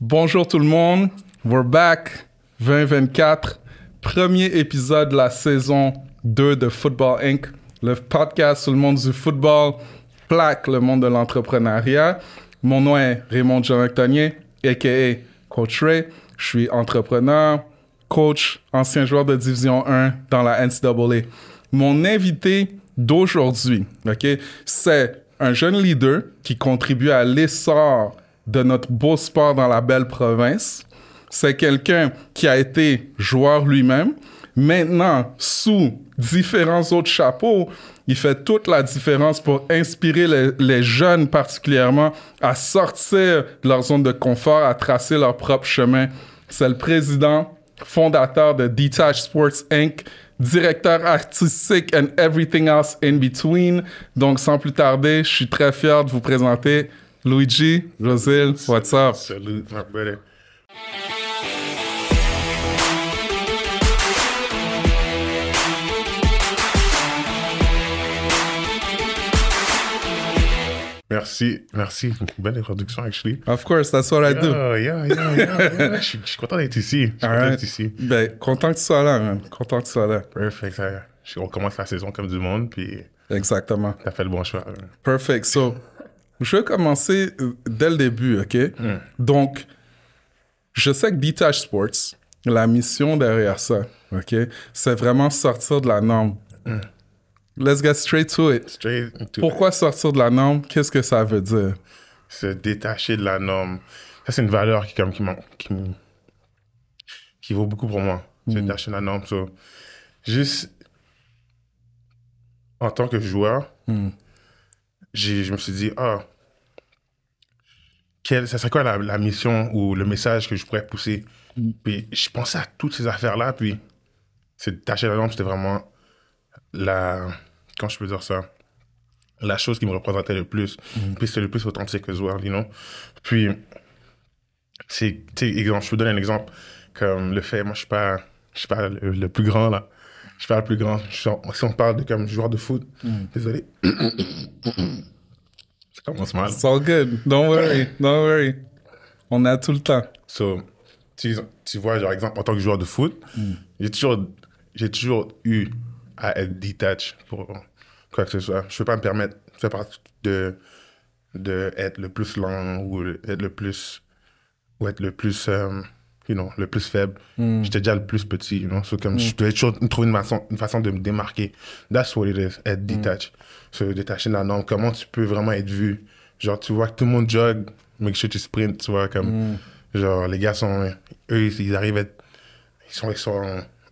Bonjour tout le monde, we're back 2024, premier épisode de la saison 2 de Football Inc., le podcast sur le monde du football, plaque le monde de l'entrepreneuriat. Mon nom est Raymond Jonathanien, a.k.a. Coach Ray. Je suis entrepreneur, coach, ancien joueur de Division 1 dans la NCAA. Mon invité d'aujourd'hui, ok, c'est un jeune leader qui contribue à l'essor de notre beau sport dans la belle province. C'est quelqu'un qui a été joueur lui-même. Maintenant, sous différents autres chapeaux, il fait toute la différence pour inspirer les, jeunes particulièrement à sortir de leur zone de confort, à tracer leur propre chemin. C'est le président fondateur de Detach Sports Inc., directeur artistique and everything else in between. Donc, sans plus tarder, je suis très fier de vous présenter Luigi, Rosil, what's up? Salut, my brother. Merci, merci. Belle introduction, actually. Of course, that's what I do. Yeah, yeah, yeah, yeah, je, suis, je suis content d'être ici. Je suis content Alright. d'être ici. Ben, content que tu sois là, man. Content que tu sois là. Perfect. on commence la saison comme du monde, puis Exactement. t'as fait le bon choix. Perfect. So, je vais commencer euh, dès le début, OK? Donc, je sais que Detach Sports, la mission derrière ça, OK, c'est vraiment sortir de la norme. Let's get straight to it. Straight into Pourquoi sortir de la norme? Qu'est-ce que ça veut dire? se détacher de la norme. Ça, c'est une valeur qui, comme, qui, qui, qui vaut beaucoup pour moi. Se détacher de la norme. So, juste en tant que joueur, je me suis dit, ah, quelle, ça serait quoi la, la mission ou le message que je pourrais pousser? Puis je pensais à toutes ces affaires-là, puis se détacher de la norme, c'était vraiment la. Comment je peux dire ça? la chose qui me représentait le plus. Puis c'était le plus authentique que joueur, you know? Puis, c'est, exemple, je peux donner un exemple, comme le fait, moi, je suis pas, je suis pas le, le plus grand, là. Je suis pas le plus grand. Je si on parle de comme joueur de foot, désolé. Ça commence mal. It's all good. Don't worry. Don't worry. On a tout le temps. So, tu, tu vois, genre, exemple, en tant que joueur de foot, j'ai toujours, j'ai toujours eu à être detached pour quoi que ce soit. Je peux pas me permettre de faire partie de, de être le plus lent ou être le plus, ou être le plus, euh, you know, le plus faible. J'étais déjà le plus petit, you know. So, comme, je devais toujours trouver une façon, une façon de me démarquer. That's what it is, être detached. Se détacher de la norme. Comment tu peux vraiment être vu? Genre, tu vois que tout le monde jog, make sure tu sprints, tu vois, comme, genre, les gars sont, eux, ils, ils arrivent à être, ils sont, ils sont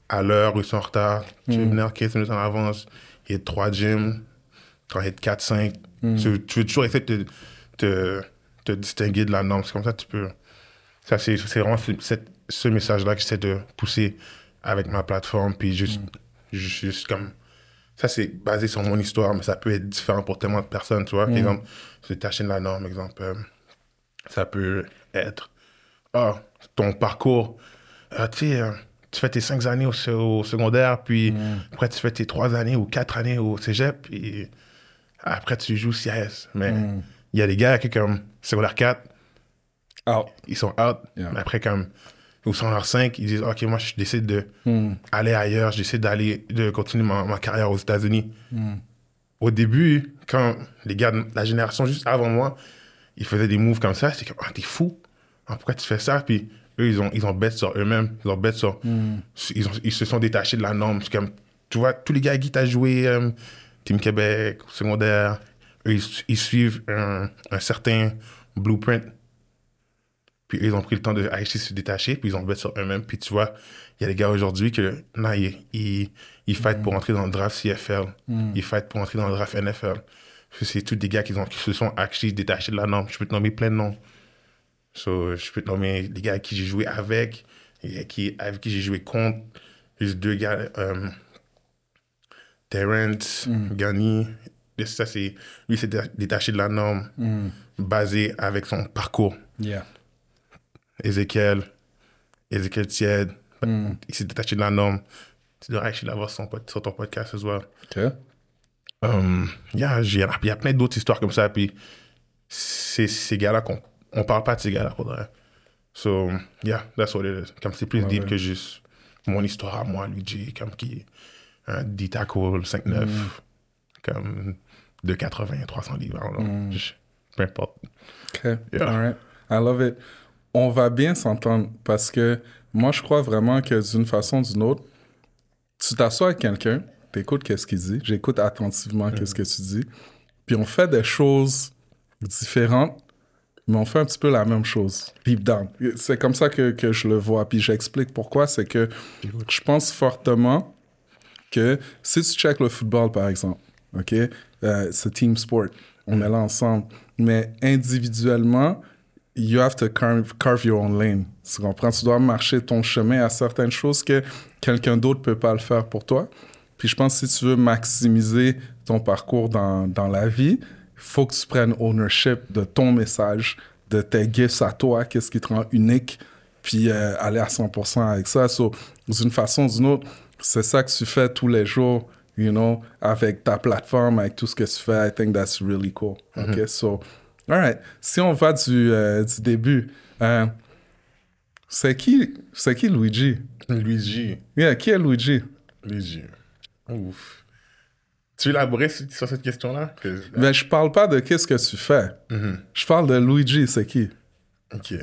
à l'heure ou ils sont en retard. Tu veux venir 15 minutes en avance. Il y a trois gyms. Quand il y a 4, 5. Tu, tu veux toujours essayer de te, te, te distinguer de la norme. C'est comme ça que tu peux. Ça, c'est c'est vraiment ce, message-là que j'essaie de pousser avec ma plateforme. Puis juste, juste, juste comme. Ça, c'est basé sur mon histoire, mais ça peut être différent pour tellement de personnes, tu vois. Exemple, se détacher de la norme, exemple. euh, ça peut être. Ah, ton parcours. Ah, tu sais, euh, tu fais tes cinq années au, se- au secondaire, puis après tu fais tes trois années ou quatre années au cégep, puis après tu joues CIS. Mais il y a des gars qui, comme secondaire 4, Out. ils sont out. Yeah. Après, comme, au secondaire 5, ils disent, OK, moi, je décide de aller ailleurs, je décide d'aller, de continuer ma, ma carrière aux États-Unis. Au début, quand les gars de la génération juste avant moi, ils faisaient des moves comme ça, c'est comme, ah, t'es fou. Ah, pourquoi tu fais ça? Puis eux, ils ont, ils ont bête sur eux-mêmes. Ils ont bête sur. Ils, ont- ils se sont détachés de la norme. C'est comme, tu vois, tous les gars qui t'ont joué, euh, Team Québec, secondaire, eux, ils, ils suivent un, un certain blueprint. Puis ils ont pris le temps de se détacher, puis ils ont bête sur eux-mêmes. Puis tu vois, il y a des gars aujourd'hui que, non, ils, ils, ils fightent pour entrer dans le draft CFL. Ils fightent pour entrer dans le draft NFL. C'est tous des gars qui, ont, qui se sont actually détachés de la norme. Je peux te nommer plein de noms. So, je peux te nommer des gars avec qui j'ai joué avec, et qui, avec qui j'ai joué contre. Juste deux gars, euh, Terrence, Gani. Et Ça, c'est, lui, s'est dé- détaché de la norme, basé avec son parcours. Yeah. Ézéchiel, Ézéchiel Tiède, il s'est détaché de la norme. Tu devrais actually l'avoir sur, sur ton podcast ce soir. OK. Um, yeah, il y a plein d'autres histoires comme ça. Puis c'est ces gars-là qu'on on parle pas de ces gars-là. pour de vrai. So, yeah, that's what it is. Comme c'est plus deep que juste mon histoire à moi, Luigi, comme qui un 10 tackle, 5-9, comme de 80, 300 livres. Je- peu importe. OK. Yeah. All right. I love it. On va bien s'entendre parce que moi, je crois vraiment que d'une façon ou d'une autre, tu t'assois avec quelqu'un, t'écoutes qu'est-ce qu'il dit, j'écoute attentivement qu'est-ce que tu dis, puis on fait des choses différentes, mais on fait un petit peu la même chose, deep down. C'est comme ça que, que je le vois, puis j'explique pourquoi, c'est que je pense fortement que si tu checkes le football, par exemple, OK, euh, c'est team sport, on est là ensemble, mais individuellement, you have to carve, carve your own lane. Tu comprends? Tu dois marcher ton chemin à certaines choses que quelqu'un d'autre peut pas le faire pour toi. Puis je pense que si tu veux maximiser ton parcours dans, dans la vie, il faut que tu prennes ownership de ton message, de tes gifts à toi, qu'est-ce qui te rend unique, puis euh, aller à 100% avec ça. So, d'une façon ou d'une autre, c'est ça que tu fais tous les jours, you know, avec ta plateforme, avec tout ce que tu fais. I think that's really cool. OK? So, all right. Si on va du, euh, du début, euh, c'est qui, c'est qui Luigi? Luigi. Yeah, qui est Luigi? Luigi. Ouf. Tu élaborer sur cette question-là? Que- Ben, je parle pas de qu'est-ce que tu fais. Je parle de Luigi, c'est qui? Ok.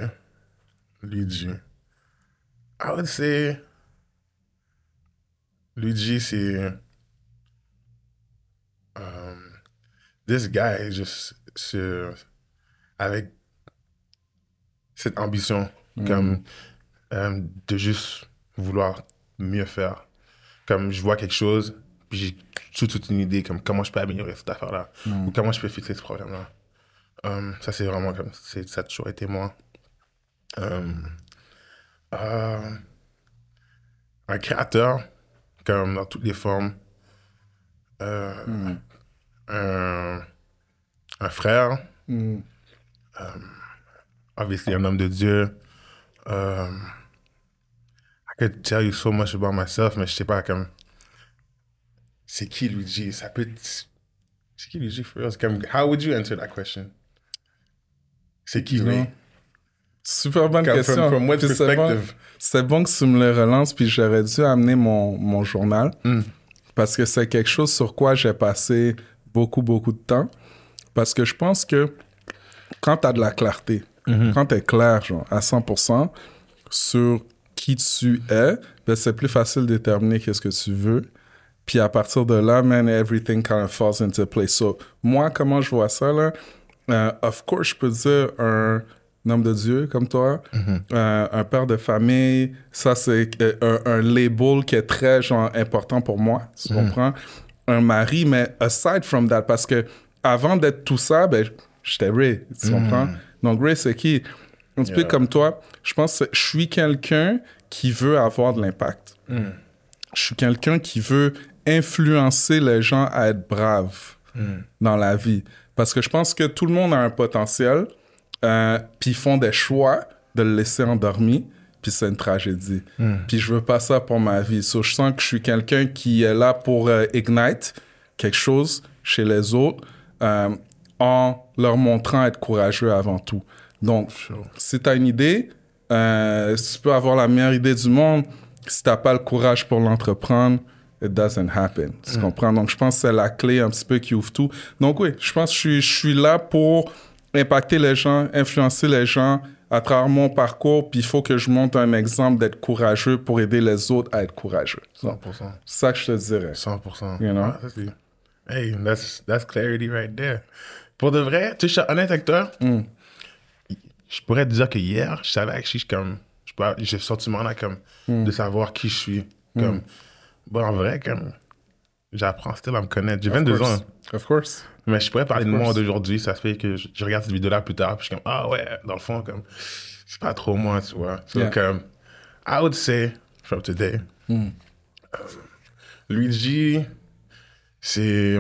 Luigi. I would say. Luigi, c'est. Um, this guy, juste. sur- avec cette ambition, comme. euh, de juste vouloir mieux faire. Comme je vois quelque chose, puis j'ai tout, toute une idée, comme comment je peux améliorer cette affaire-là, ou comment je peux fixer ce problème-là. Um, ça, c'est vraiment comme. Ça a toujours été moi. Um, euh, un créateur, comme dans toutes les formes. Euh, un, un frère. Um, obviously, un homme de Dieu. Um, I could tell you so much about myself, mais je sais pas, comme. C'est qui Luigi? Ça peut être. C'est qui Luigi for real? Comme, how would you answer that question? C'est qui, lui? Super bonne Comme, question. from- from what Puis c'est bon, perspective? c'est bon que tu me le relances, puis j'aurais dû amener mon, mon journal. Hmm. Parce que c'est quelque chose sur quoi j'ai passé beaucoup, beaucoup de temps. Parce que je pense que quand tu as de la clarté, Mm-hmm. quand tu es clair genre, à 100% sur qui tu es, ben, c'est plus facile de déterminer qu'est-ce que tu veux. Puis à partir de là, man, everything kind of falls into place. So, moi, comment je vois ça, là? Euh, of course, je peux dire un homme de Dieu comme toi, euh, un père de famille. Ça, c'est euh, un, un label qui est très genre, important pour moi. Tu comprends? Un mari, mais aside from that, parce que avant d'être tout ça, ben, j'étais Ray. Tu comprends? Donc, Ray, c'est qui? Un petit peu comme toi, je pense que je suis quelqu'un qui veut avoir de l'impact. Je suis quelqu'un qui veut influencer les gens à être braves dans la vie. Parce que je pense que tout le monde a un potentiel, euh, puis ils font des choix de le laisser endormi, puis c'est une tragédie. Puis je veux pas ça pour ma vie. So, je sens que je suis quelqu'un qui est là pour euh, ignite quelque chose chez les autres euh, en leur montrant être courageux avant tout. Donc, si tu as une idée, euh, tu peux avoir la meilleure idée du monde. Si tu n'as pas le courage pour l'entreprendre, it doesn't happen. Tu comprends? Donc, je pense que c'est la clé un petit peu qui ouvre tout. Donc, oui, je pense que je suis, je suis là pour impacter les gens, influencer les gens à travers mon parcours. Puis, il faut que je montre un exemple d'être courageux pour aider les autres à être courageux. Donc, 100%. C'est ça que je te dirais. 100%. You know? Ah, hey, that's, that's clarity right there. Pour de vrai, tu sais, je suis honnête avec toi. Mm. Je pourrais te dire que hier, je savais que je suis comme. J'ai ce sentiment-là comme Mm. de savoir qui je suis. Comme, bon, en vrai, comme. J'apprends still à me connaître. J'ai 22 ans. Of course. Mais je pourrais parler de moi d'aujourd'hui. Ça fait que je, je regarde cette vidéo-là plus tard. Puis je suis comme, ah ouais, dans le fond, comme. C'est pas trop moi, tu vois. So, Yeah. comme. I would say, from today. Hmm. euh, Luigi, c'est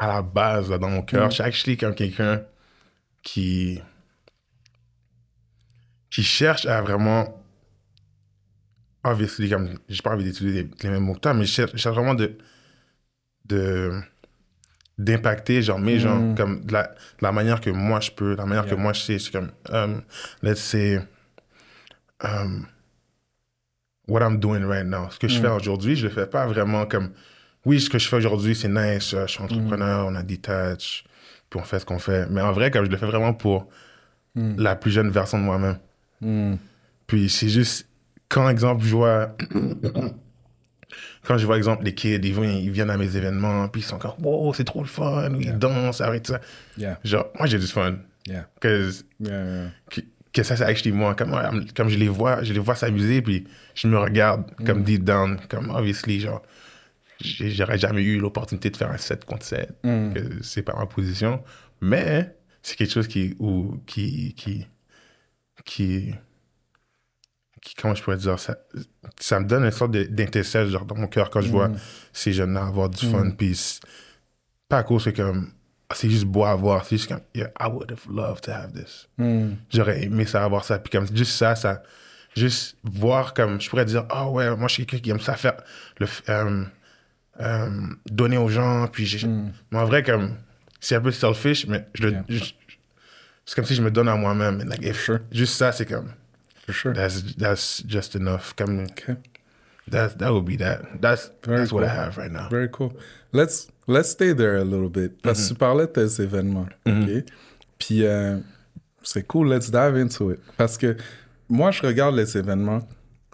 à la base, là, dans mon cœur. Hmm. Je suis actually comme quelqu'un qui. qui cherche à vraiment. Obviously, comme. J'ai pas envie d'utiliser les, les mêmes mots que toi, mais je cherche, je cherche vraiment de. de d'impacter genre mes gens comme de la, de la manière que moi je peux la manière que moi je sais c'est comme um, let's say um, what I'm doing right now ce que je fais aujourd'hui je le fais pas vraiment comme oui ce que je fais aujourd'hui c'est nice euh, je suis entrepreneur on a detach puis on fait ce qu'on fait mais en vrai comme je le fais vraiment pour la plus jeune version de moi-même Hmm. puis c'est juste quand exemple je vois quand je vois exemple les kids ils viennent, ils viennent à mes événements puis ils sont comme wow c'est trop le fun ils dansent avec ça Yeah. genre moi j'ai du fun Yeah. que Yeah. yeah. que, que ça c'est actually moi comme, comme je les vois je les vois s'amuser puis je me regarde comme deep down comme obviously genre j'aurais jamais eu l'opportunité de faire un 7 contre 7 que c'est pas ma position mais c'est quelque chose qui ou qui qui qui qui comment je pourrais dire ça? Ça me donne une sorte genre dans mon cœur quand je vois ces jeunes là avoir du fun. Puis pas à cause que comme ah, c'est juste beau à voir c'est juste comme yeah, I would have loved to have this. Hmm. j'aurais aimé ça avoir ça. Puis comme juste ça ça juste voir comme je pourrais dire ah ouais moi je suis quelqu'un qui aime ça faire le f- euh, donner aux gens puis j'ai mais en vrai comme c'est un peu selfish mais je le Yeah. je- c'est comme si je me donne à moi-même like, if- Sure. juste ça c'est comme For sure. that's that's just enough comme Okay. that that would be that that's Very that's what I cool. have right now Very cool. Let's let's stay there a little bit. Parce que tu parlais de tes événements, ok? Puis euh, c'est cool. Let's dive into it. Parce que moi, je regarde les événements.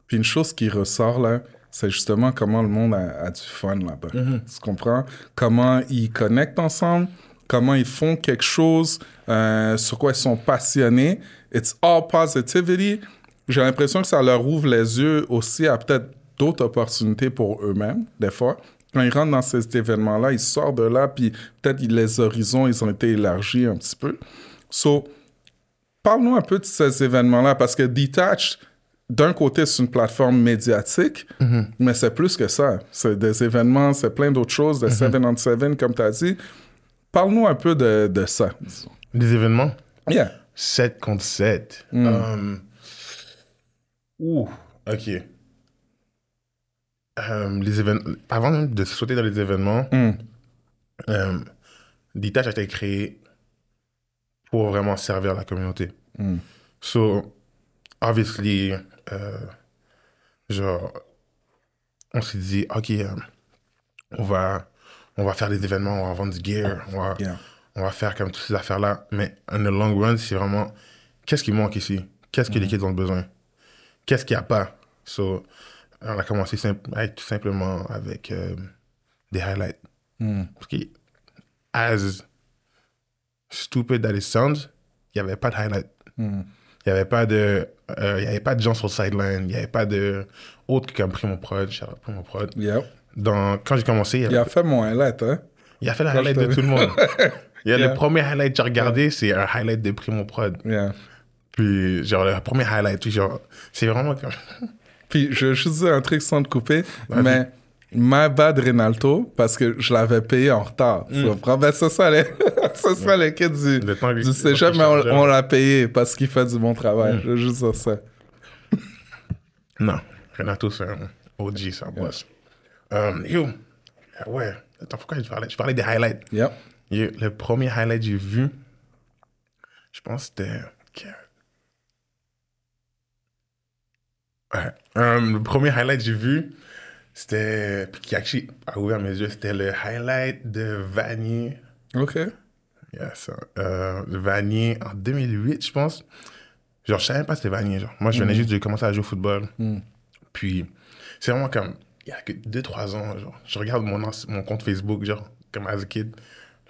Puis une chose qui ressort là, c'est justement comment le monde a, a du fun là-bas. Tu comprends? Comment ils connectent ensemble, comment ils font quelque chose, euh, sur quoi ils sont passionnés. It's all positivity. J'ai l'impression que ça leur ouvre les yeux aussi à peut-être d'autres opportunités pour eux-mêmes, des fois. Quand ils rentrent dans cet événement-là, ils sortent de là, puis peut-être les horizons, ils ont été élargis un petit peu. So, parle-nous un peu de ces événements-là, parce que Detach, d'un côté, c'est une plateforme médiatique, mais c'est plus que ça. C'est des événements, c'est plein d'autres choses, de 7 on 7, comme tu as dit. Parle-nous un peu de, de ça. disons. des événements? Yeah. 7 contre 7 Mm. Um, ouh ok Um, les événements avant même de sauter dans les événements Mm. um, Detach a été créé pour vraiment servir la communauté. Mm. So, obviously, euh, genre, on s'est dit, OK, euh, on, va, on va faire des événements, on va vendre du gear, on va, Yeah. on va faire comme toutes ces affaires-là. Mais en the long run, c'est vraiment, qu'est-ce qui manque ici? Qu'est-ce que les kids ont besoin? Qu'est-ce qu'il n'y a pas? So, on a commencé simple, avec- tout simplement avec euh, des highlights. Mm. Parce que, as stupid that it sounds, il n'y avait pas de highlight. Mm. Il n'y avait pas de, euh, il y avait pas de gens sur le sideline. Il n'y avait pas de autres qui ont pris mon prod. Shout out Primo Prod. Dans, quand j'ai commencé, il, Il a fait mon highlight, hein? il a fait le highlight de tout le monde. Il y a Yeah. le premier highlight que j'ai regardé, c'est un highlight de Primo Prod. Puis, genre, le premier highlight, puis genre, c'est vraiment comme. Puis je vais juste dire un truc sans te couper, mais my bad Rinaldo, parce que je l'avais payé en retard. Comprends? Ben, c'est ça, les, c'est ça, les kids du, Le temps que- du cégep, mais on, l'a payé parce qu'il fait du bon travail. Mm. Je veux juste dire ça. Non, Renato, c'est un OG, c'est un boss. Um, yo, ah ouais, attends, pourquoi je parlais? Je parlais des highlights. Yep. Yo, le premier highlight que j'ai vu, je pense que c'était. Ouais. Um, le premier highlight que j'ai vu, c'était. Puis qui actually a ouvert mes yeux, c'était le highlight de Vanier. OK. Yes. Euh, Vanier en 2008, je pense. Genre, je savais pas c'était Vanier. Genre. Moi, je venais juste de commencer à jouer au football. Puis, c'est vraiment comme. Il y a que 2-3 ans, genre, je regarde mon, mon compte Facebook, genre, comme as a kid.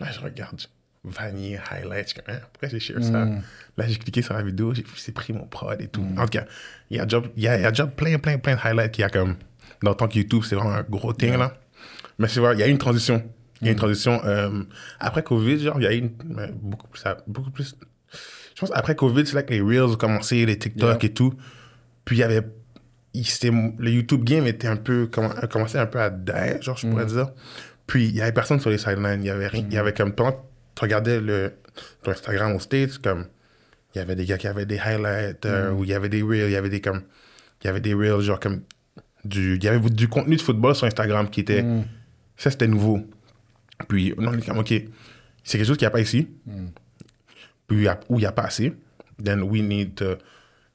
Là, je regarde Vanier, highlights. Je suis comme, Hein, pourquoi j'ai share ça? Là, j'ai cliqué sur la vidéo, j'ai pris mon prod et tout. En tout cas, il y a déjà, il y a, il y a déjà plein, plein, plein de highlights qu'il y a comme. Dans le temps que YouTube, c'est vraiment un gros thing, là. Mais c'est vrai, il y a une transition. Il y a une transition. euh, après Covid, genre, il y a eu une, beaucoup, plus, ça- beaucoup plus. Je pense après Covid, c'est là que les Reels ont commencé, les TikTok et tout. Puis il y avait. il- le YouTube game était un peu. commen- a commencé un peu à die, genre, je pourrais dire. Puis il y avait personne sur les sidelines. Il y avait. Il y avait comme. Pendant tu regardais le, ton Instagram aux States, comme. Il y avait des gars qui avaient des highlights, euh, ou il y avait des Reels, il y avait des comme. Il y avait des Reels, genre comme. Du, il y avait du contenu de football sur Instagram qui était. Ça, c'était nouveau. Puis, non, comme, OK, c'est quelque chose qu'il n'y a pas ici. Puis, y a- où il n'y a pas assez. Then we need to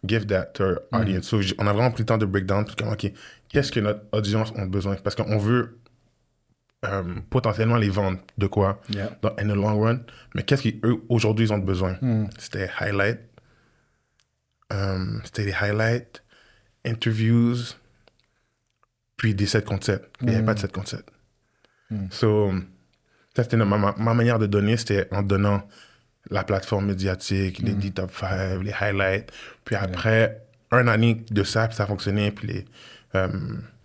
give that to our audience. So, on a vraiment pris le temps de break down. Puis, comme, OK, qu'est-ce que notre audience a besoin? Parce qu'on veut euh, potentiellement les vendre de quoi? Yeah. dans in the long run. Mais qu'est-ce qu'eux, aujourd'hui, ils ont besoin? C'était highlight. Euh, C'était des highlights, interviews, puis des 7 contre 7. Il n'y avait pas de 7 contre 7. So, ça, c'était ma, ma- ma manière de donner, c'était en donnant la plateforme médiatique, les 10 top 5, les highlights. Puis après, un année de ça, puis ça fonctionnait, puis les, euh,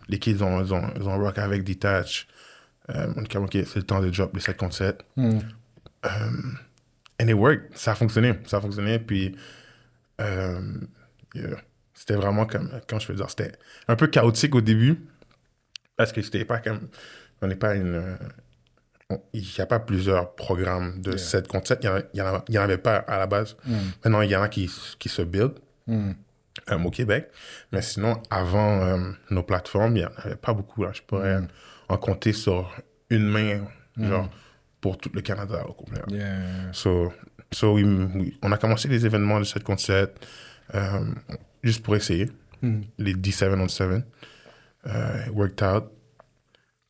les kids ont, ils ont, ils ont rock avec Detach. Euh, on comme, OK, c'est le temps de drop les 7 contre 7. Hmm. And it worked. Ça a fonctionné. Ça a fonctionné. Puis, euh, yeah. c'était vraiment comme, quand je veux dire, c'était un peu chaotique au début. Parce que c'était pas comme, on n'est pas une, euh, il n'y a pas plusieurs programmes de 7 contre 7. Il n'y en, avait pas à la base. Maintenant, il y en a qui, qui se build Hmm. euh, au Québec. Mais sinon, avant euh, nos plateformes, il n'y en avait pas beaucoup. là. Je pourrais en compter sur une main, genre, pour tout le Canada au complet. Yeah. So, so oui, oui. on a commencé les événements de 7 contre 7, euh, juste pour essayer. Les 17 on 7. Euh, it worked out.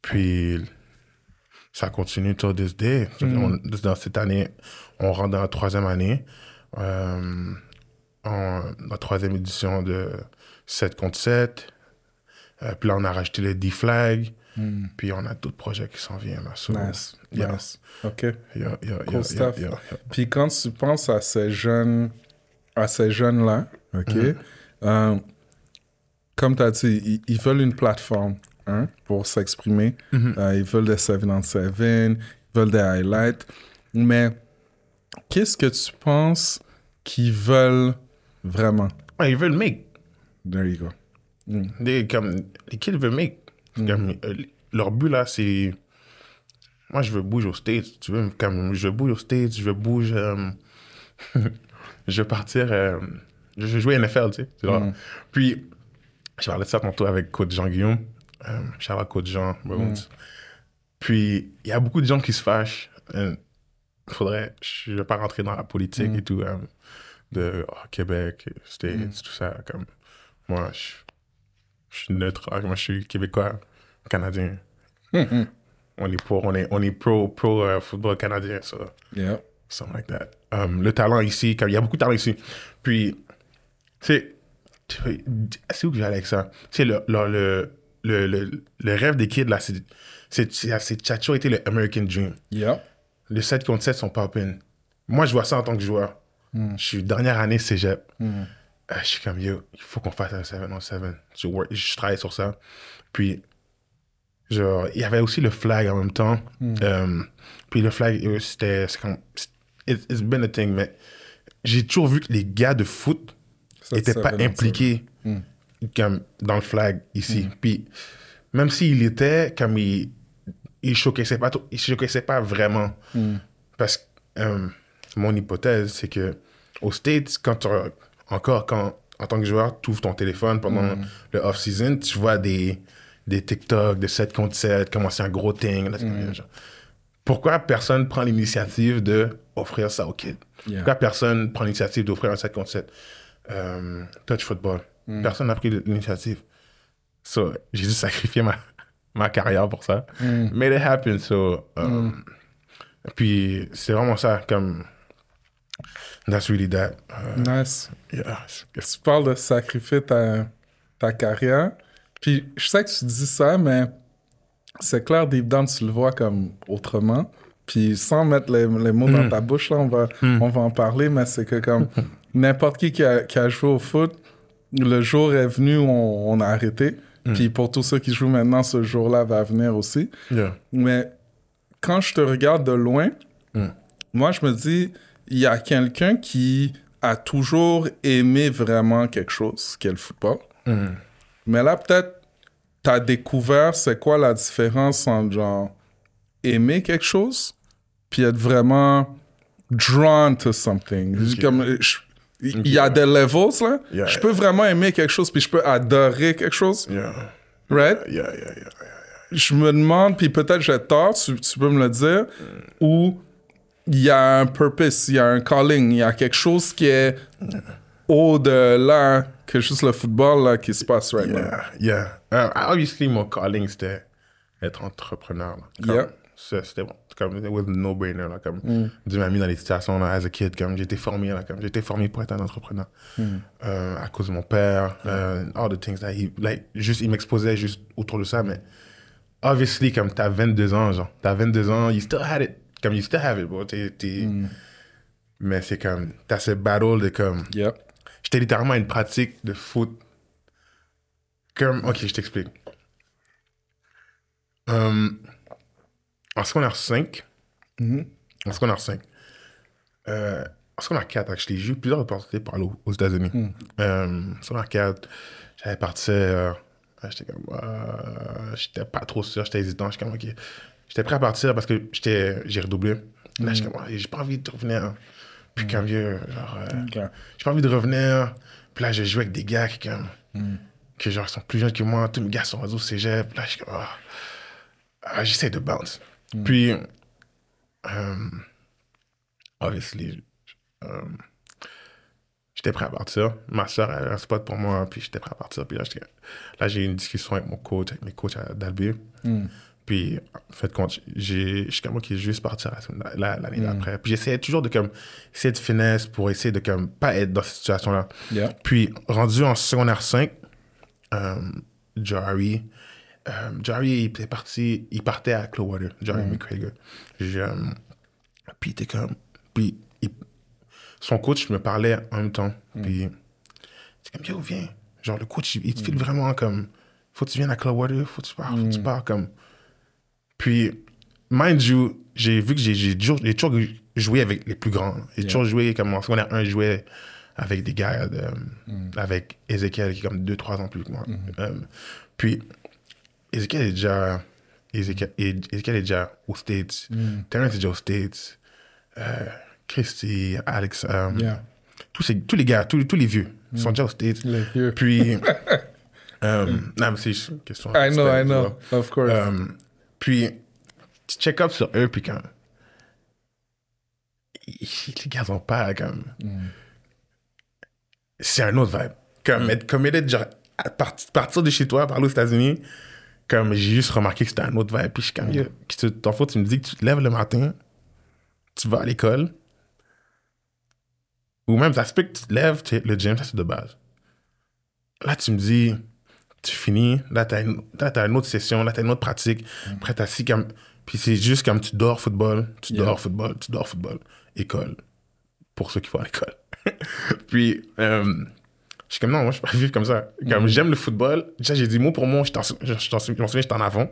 Puis, ça continue till this day. On- dans cette année, on rentre dans la troisième année. Euh, en, la troisième édition de 7 contre 7. Euh, puis là, on a rajouté les D-Flag. Puis on a d'autres projets qui s'en viennent. Là, So, Nice. yeah. Nice. OK. Yeah, yeah, Cool stuff. Puis quand tu penses à ces jeunes, à ces jeunes-là, OK, euh, comme tu as dit, ils, ils veulent une plateforme hein, pour s'exprimer. Euh, ils veulent des 7 on 7, ils veulent des highlights. Mais qu'est-ce que tu penses qu'ils veulent vraiment? Ouais, ils veulent make. There you go. Des, comme, les kids veulent make. Comme, euh, leur but, là, c'est... Moi, je veux bouger aux States. Tu veux, comme, je veux bouger aux States, je veux bouger... euh, je veux partir... je veux jouer NFL, tu sais. vois. Puis, je parlais de ça tantôt avec coach Jean-Guillaume. Euh, shout out coach Jean. Bones. Puis, il y a beaucoup de gens qui se fâchent. Euh, faudrait... Je ne vais pas rentrer dans la politique et tout. euh, de oh, Québec, States, tout ça. Comme, moi, je, je suis neutre. hein. Moi, je suis québécois, canadien. on est pour, on est, on est pro, pro euh, football canadien, so, Yeah. something like that. Um, le talent ici, il y a beaucoup de talent ici. Puis, tu sais, c'est où que j'allais avec ça? Tu sais, le, le, le, le, le, le rêve des kids, là, c'est, c'est, c'est, c'est- ça a toujours été le American Dream. Yeah. Les 7 contre 7 sont popping. Moi, je vois ça en tant que joueur. Je suis dernière année cégep. Euh, je suis comme, yo, il faut qu'on fasse un 7 on 7. Je, work- je travaille sur ça. Puis, genre, il y avait aussi le flag en même temps. Euh, puis le flag, euh, c'était. comme- It's, it's been a thing, mais j'ai toujours vu que les gars de foot Ça pas longtemps. impliqués comme dans le flag ici. Puis, même s'il était, comme il, il showcassait pas, il showcassait pas vraiment. Parce que euh, mon hypothèse, c'est que aux States, quand tu- encore quand en tant que joueur, tu ouvres ton téléphone pendant le off-season, tu vois des, des TikTok de 7 contre 7, comment c'est un gros thing. là, Pourquoi personne prend l'initiative de offrir ça aux kids? Yeah. Pourquoi personne prend l'initiative d'offrir un 7 contre 7? Euh, touch football. Personne n'a pris l'initiative. So, j'ai dû sacrifier ma, ma carrière pour ça. Made it happen. So, euh, Puis, c'est vraiment ça, comme. That's really that. Euh, Nice. yeah. tu parles de sacrifier ta, ta carrière. Puis je sais que tu dis ça, mais c'est clair, deep down, tu le vois comme autrement. Puis sans mettre les, les mots dans ta bouche, là, on va, on va en parler, mais c'est que comme n'importe qui qui a, qui a joué au foot, le jour est venu où on, on a arrêté. Puis pour tous ceux qui jouent maintenant, ce jour-là va venir aussi. Yeah. Mais quand je te regarde de loin, moi, je me dis, il y a quelqu'un qui a toujours aimé vraiment quelque chose, qui est le football. Mais là, peut-être, tu as découvert c'est quoi la différence entre genre aimer quelque chose puis être vraiment drawn to something. Comme, je- il y a des levels, là. Yeah, je peux vraiment aimer quelque chose puis je peux adorer quelque chose, Yeah. right? Yeah, yeah, yeah, yeah, yeah. je me demande, puis peut-être j'ai tort, tu, tu peux me le dire, où il y a un purpose, il y a un calling, il y a quelque chose qui est au-delà que juste le football là, qui se passe right now. Yeah, yeah. Uh, obviously, mon calling, c'était être entrepreneur. C'était bon. Comme, it was a no-brainer. Là, comme, Mm. Dieu m'a mis dans les situations, là, as a kid, comme, été formé, là, comme, été formé pour être un entrepreneur. Mm. Euh, à cause de mon père, euh, all the things that he, like, juste, il m'exposait juste autour de ça, mais obviously, comme, t'as 22 ans, genre, t'as 22 ans, you still had it. Comme, you still have it, bro. T'es- t'es- Mm. Mais c'est comme, t'as ce battle de comme, Yep. J'étais littéralement une pratique de foot. Comme, ok, je t'explique. Euh, en secondaire 5, en secondaire 5, euh, en secondaire 4, actually, j'ai eu plusieurs opportunités pour aller aux, aux États-Unis. Euh, en secondaire 4, j'avais parti, euh, j'étais comme, euh, j'étais pas trop sûr, j'étais hésitant, j'étais comme, ok. J'étais prêt à partir parce que j'étais, j'ai redoublé. Là, j'étais comme, ouais, j'ai pas envie de revenir. Puis comme vieux, genre, euh, Ok. j'ai pas envie de revenir. Puis là, je joue avec des gars qui, comme, que genre, sont plus jeunes que moi. Tous mes gars sont au cégep. Là, je suis comme, ah. Ah, j'essaie de bounce. Puis, euh, obviously, euh, j'étais prêt à partir. Ma soeur avait un spot pour moi, puis j'étais prêt à partir. Puis là, j'ai eu une discussion avec mon coach, avec mes coachs d'Albi. Puis, en fait, compte, j'ai, je suis vais juste partir la- l'année d'après. Puis, j'essayais toujours de, comme, essayer de finesse pour essayer de, comme, pas être dans cette situation-là. Yeah. Puis, rendu en secondaire 5, euh, Jari, euh, Jari, il était parti, il partait à Clearwater, Jari McGregor. Je, euh, puis, était comme, puis, il- son coach me parlait en même temps. Puis, c'est comme, yo, viens. Genre, le coach, il, te file vraiment comme, faut que tu viennes à Clearwater, faut que tu pars, faut que tu pars comme. Puis, mind you, j'ai vu que j'ai toujours, j'ai toujours joué avec les plus grands. J'ai toujours joué comme en secondaire 1, je jouais avec des gars, de, avec Ezekiel qui est comme 2-3 ans plus que moi. Euh, puis, Ezekiel est déjà, Ezekiel, Ezekiel est déjà aux States. Terrence est déjà aux States. Euh, Christy, Alex, euh, Yeah. tous, ces, tous les gars, tous, tous les vieux sont déjà aux States. Les vieux. Puis, euh, non, mais c'est juste une question. I know, I know. Of course. Euh, puis, tu check up sur eux, puis quand. Les gars ont pas comme. C'est un autre vibe. Comme être committed, genre, à partir, partir de chez toi, par aux États-Unis, comme j'ai juste remarqué que c'était un autre vibe. Puis je suis comme, tu, t'en fous, tu me dis que tu te lèves le matin, tu vas à l'école, ou même ça se peut que tu te lèves, le gym, ça c'est de base. Là, tu me dis, tu finis, là, t'as une, là, une autre session, là, t'as une autre pratique. Après, t'as assis comme. Puis c'est juste comme tu dors football, tu Yeah. dors football, tu dors football. École. Pour ceux qui vont à l'école. Puis, euh, je suis comme, non, moi, je peux pas vivre comme ça. Comme j'aime le football. Déjà, j'ai dit mot pour mot, je t'en souviens, j'étais en avant.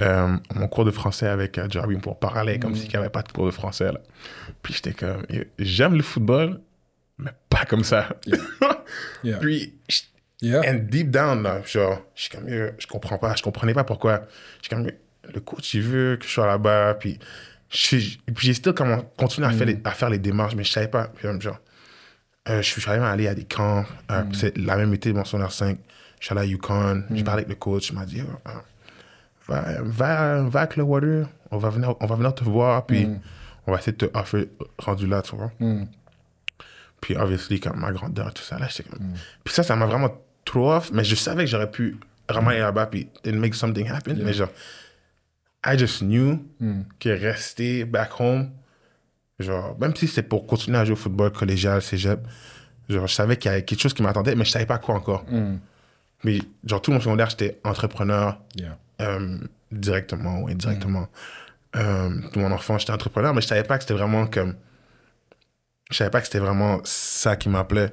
Euh, mon cours de français avec euh, Jerry pour parler comme s'il n'y avait pas de cours de français. Là. Puis j'étais comme, j'aime le football, mais pas comme ça. Yeah. Puis, Yeah. And deep down, là, genre, je suis comme, euh, je comprends pas, je comprenais pas pourquoi. Je suis comme, le coach, il veut que je sois là-bas, puis j'ai still continué à, faire les, à faire les démarches, mais je savais pas, puis, genre, euh, je suis jamais allé à des camps, euh, c'est la même été, mon secondaire 5, je suis allé à Yukon, j'ai parlé avec le coach, il m'a dit, euh, euh, va, va, va à Clearwater, on va venir, on va venir te voir, puis on va essayer de te offrir rendu là, tu vois. Puis, obviously, comme ma grandeur, tout ça, là, comme... Puis ça, ça m'a vraiment trop off, mais je savais que j'aurais pu vraiment aller là-bas, puis make something happen. Mais genre, I just knew que rester back home, genre, même si c'est pour continuer à jouer au football collégial, cégep, genre, je savais qu'il y avait quelque chose qui m'attendait, mais je savais pas quoi encore. Mais, genre, tout mon secondaire, j'étais entrepreneur, Yeah. euh, directement ou indirectement. Euh, tout mon enfant, j'étais entrepreneur, mais je savais pas que c'était vraiment comme. Je savais pas que c'était vraiment ça qui m'appelait.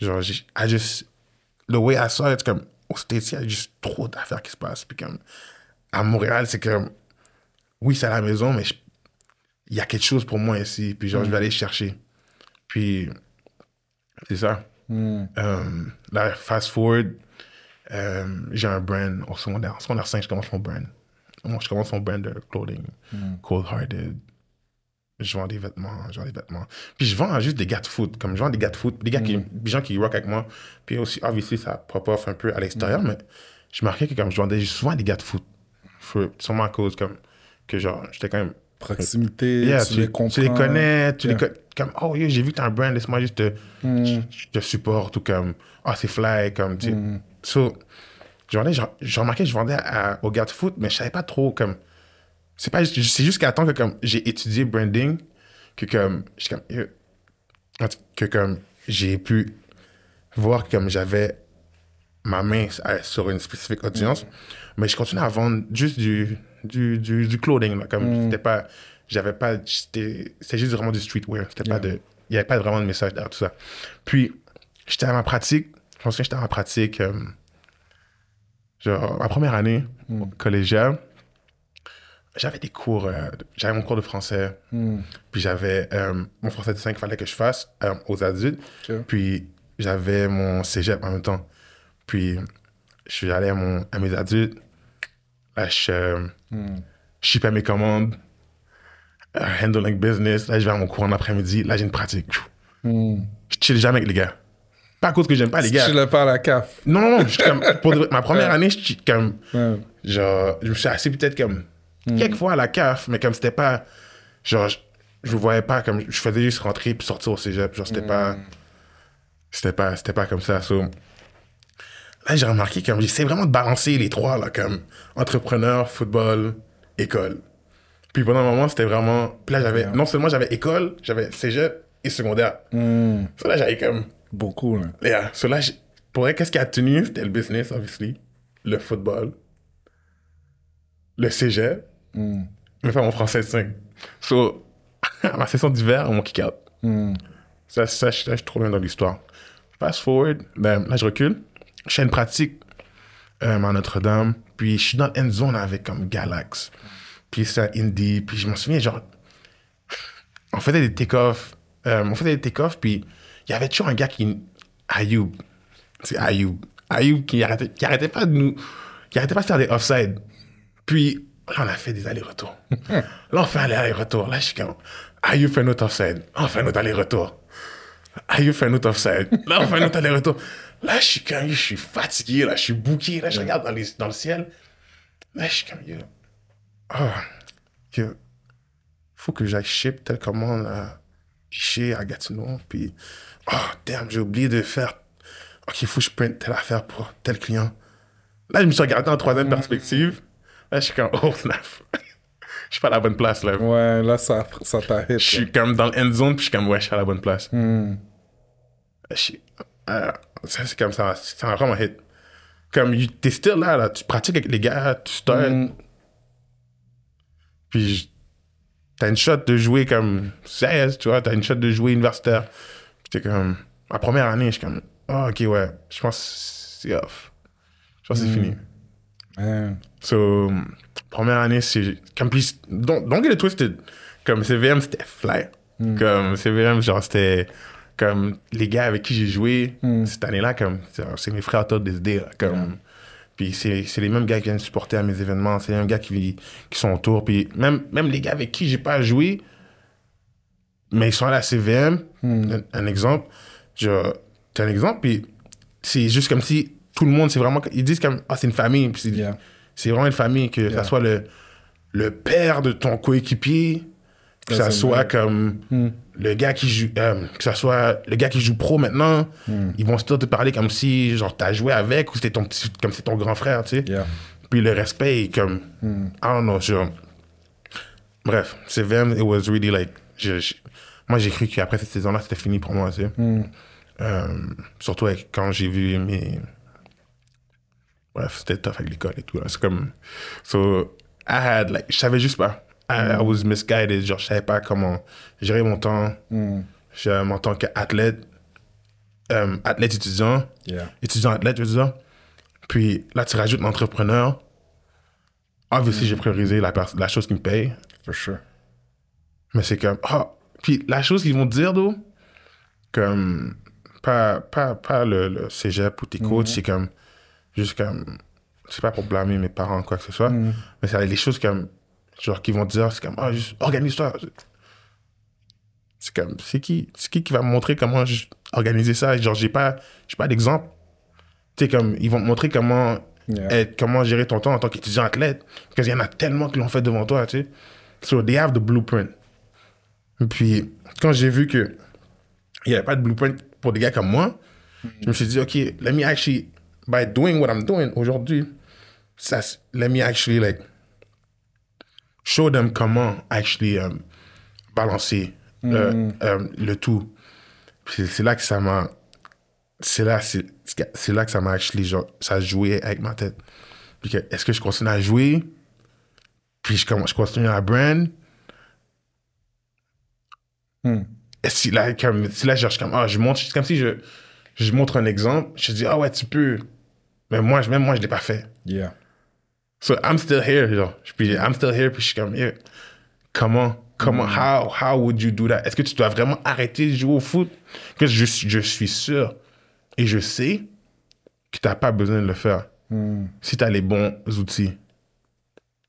Genre, I just. The way I saw it, comme. Au States, il y a juste trop d'affaires qui se passent. Puis, comme. À Montréal, c'est comme. Oui, c'est à la maison, mais je- il y a quelque chose pour moi ici. Puis, genre, je vais aller chercher. Puis. C'est ça. Euh, là, fast forward, euh, j'ai un brand au secondaire. En secondaire 5, je commence mon brand. Moi, je commence mon brand de clothing. Cold Hearted. Je vends des vêtements, je vends des vêtements. Puis je vends juste des gars de foot. Comme je vends des gars de foot, des gars qui, des gens qui rock avec moi. Puis aussi, obviously, ça pop off un peu à l'extérieur, mais je marquais que comme je vendais souvent des gars de foot. sûrement à cause comme que genre, j'étais quand même. Proximité, Yeah, tu, les comprends. tu les connais, tu Yeah. les co- comme oh yo, j'ai vu que t'as un brand, laisse-moi juste te, Mm. je, je te supporte ou comme ah c'est fly comme tu sais. Mm. So, je vendais, je, je remarquais que je vendais à- aux gars de foot, mais je savais pas trop comme c'est pas juste- jusqu'à temps que comme j'ai étudié branding que comme je- comme yo, que comme j'ai pu voir comme j'avais ma main à- sur une spécifique audience, mais je continuais à vendre juste du, du, du, du clothing. Là, comme c'était pas, j'avais pas, c'était juste vraiment du streetwear. C'était pas de, il n'y avait pas vraiment de message derrière tout ça. Puis, j'étais à ma pratique, je pense que j'étais à ma pratique, euh, genre, ma première année collégiale, j'avais des cours, euh, j'avais mon cours de français, puis j'avais euh, mon français de 5 qu'il fallait que je fasse euh, aux adultes, puis j'avais mon cégep en même temps. Puis je suis allé à, mon, à mes adultes, je, euh, je shipais mes commandes, euh, handling business, là je vais à mon cours en après-midi, là j'ai une pratique. Mm. Je chill jamais avec les gars. Pas à cause que j'aime pas les gars. Tu l'as pas à la CAF. Non, non, non, je comme, pour de ma première année, je comme, Ouais. genre, je me suis assis peut-être comme quelques fois à la CAF, mais comme c'était pas, genre, je, je voyais pas comme, je faisais juste rentrer puis sortir au cégep, genre, c'était pas, c'était pas, c'était pas comme ça, so. Là, j'ai remarqué comme, j'essaie vraiment de balancer les trois, là, comme, entrepreneur, football, école. Puis pendant un moment, c'était vraiment, puis là, j'avais, non seulement j'avais école, j'avais cégep et secondaire. Mm. So là, j'avais comme, Beaucoup, là. Yeah. So là, pour vrai, qu'est-ce qui a tenu? C'était le business, obviously. Le football. Le cégep. Mm. Mais faire mon français de 5. So, à ma session d'hiver, on m'a kick out. Mm. Ça, ça, je ça, je suis trop bien dans l'histoire. Fast forward, ben, là, je recule. Je fais une pratique euh, à Notre-Dame. Puis, je suis dans une zone avec comme Galax. Puis, c'est un indie. Puis, je m'en souviens, genre, on faisait des take-offs. Euh, on faisait des take-offs. Puis, il y avait toujours un gars qui. Ayoub. C'est Ayoub. Ayoub qui arrêtait, qui arrêtait pas de nous. Qui arrêtait pas de faire des offside. Puis, là, on a fait des allers-retours. là, on fait un aller-retour. Là, je suis comme. Ayoub fait notre offside. On fait notre aller-retour. Ayoub fait notre offside. Là, on fait notre aller-retour. Là, je suis comme, je suis fatigué, là, je suis bouqué, là, je regarde dans, les, dans le ciel. Là, je suis comme, yo, oh, yo, faut que j'aille ship telle commande à Piché, à Gatineau, puis, oh, damn, j'ai oublié de faire, ok, faut que je prenne telle affaire pour tel client. Là, je me suis regardé en troisième perspective. Là, je suis comme, oh, snap. Je suis pas à la bonne place, là. Ouais, là, ça ça t'a hit. Je suis comme dans le end zone, puis je suis comme, ouais, je suis à la bonne place. Mm. Je suis- euh, ça, c'est comme ça, ça vraiment hit. Comme, t'es still là, là, tu pratiques avec les gars, tu start, Mm. puis t'as une shot de jouer comme 16, tu vois, t'as une shot de jouer universitaire. Puis t'es comme, ma première année, je suis comme, oh, ok, ouais, je pense c'est off. Je pense que c'est fini. So, première année, c'est comme plus. Don't, don't get it twisted. Comme CVM, c'était fly. Comme CVM, genre, c'était comme les gars avec qui j'ai joué cette année-là, comme c'est c'est mes frères autour des idées. Comme, Puis c'est c'est les mêmes gars qui viennent supporter à mes événements, c'est les mêmes gars qui, qui sont autour. Puis même, même les gars avec qui j'ai pas joué, mais ils sont à la CVM, un, un exemple. Je, t'as un exemple, puis c'est juste comme si tout le monde, c'est vraiment. Ils disent comme, ah, c'est une famille. C'est Yeah. c'est vraiment une famille, que Yeah. ça soit le, le père de ton coéquipier, que ça soit comme Hmm. le gars qui joue, euh, que ça soit le gars qui joue pro maintenant, Hmm. ils vont still te parler comme si genre t'as joué avec ou c'était ton petit, comme c'est ton grand frère, tu sais. Yeah. Puis le respect est comme, I don't know, genre. Bref, c'est VM, it was really like, je- je- moi j'ai cru qu'après cette saison-là c'était fini pour moi, tu sais. Euh, surtout avec- quand j'ai vu mes. Bref, c'était tough avec l'école et tout. là. C'est comme. So, I had, like, je savais juste pas. I, I was misguided. Genre, je savais pas comment gérer mon temps. Je, en tant qu'athlète, euh, athlète étudiant, Yeah. étudiant athlète, je veux dire. Puis là, tu rajoutes l'entrepreneur. Obviously, j'ai priorisé la, la chose qui me paye. For sure. Mais c'est comme, ah, puis la chose qu'ils vont te dire, d'où, comme, pas, pas, pas le, le cégep ou tes coachs, c'est comme, juste comme, c'est pas pour blâmer mes parents, quoi que ce soit, mais c'est les choses comme, genre, qu'ils vont te dire, c'est comme, ah, organise-toi. C'est comme, c'est qui, c'est qui qui va me montrer comment organiser ça? Genre, j'ai pas, j'ai pas d'exemple. Tu sais, comme, ils vont te montrer comment Yeah. Comment gérer ton temps en tant qu'étudiant athlète. Parce qu'il y en a tellement qui l'ont fait devant toi, tu sais. So, they have the blueprint. Et puis, quand j'ai vu que il n'y avait pas de blueprint pour des gars comme moi, je me suis dit, OK, let me actually, by doing what I'm doing aujourd'hui, let me actually, like, show them comment actually um, balancer euh, euh, le tout. C'est là que ça m'a, c'est là, c'est là que ça m'a actually, genre, ça a joué avec ma tête. Puis que, est-ce que je continue à jouer? Puis je, je continue à brand? Et si là, comme, si là, je cherche comme, ah, je montre, comme si je, je montre un exemple, je dis, ah ouais, tu peux. Mais moi, je- même moi, je l'ai pas fait. Yeah. So I'm still here, genre. Puis I'm still here, puis je suis comme, yeah. Comment, comment, how, how would you do that? Est-ce que tu dois vraiment arrêter de jouer au foot? Que je, je suis sûr et je sais que tu n'as pas besoin de le faire si tu as les bons outils.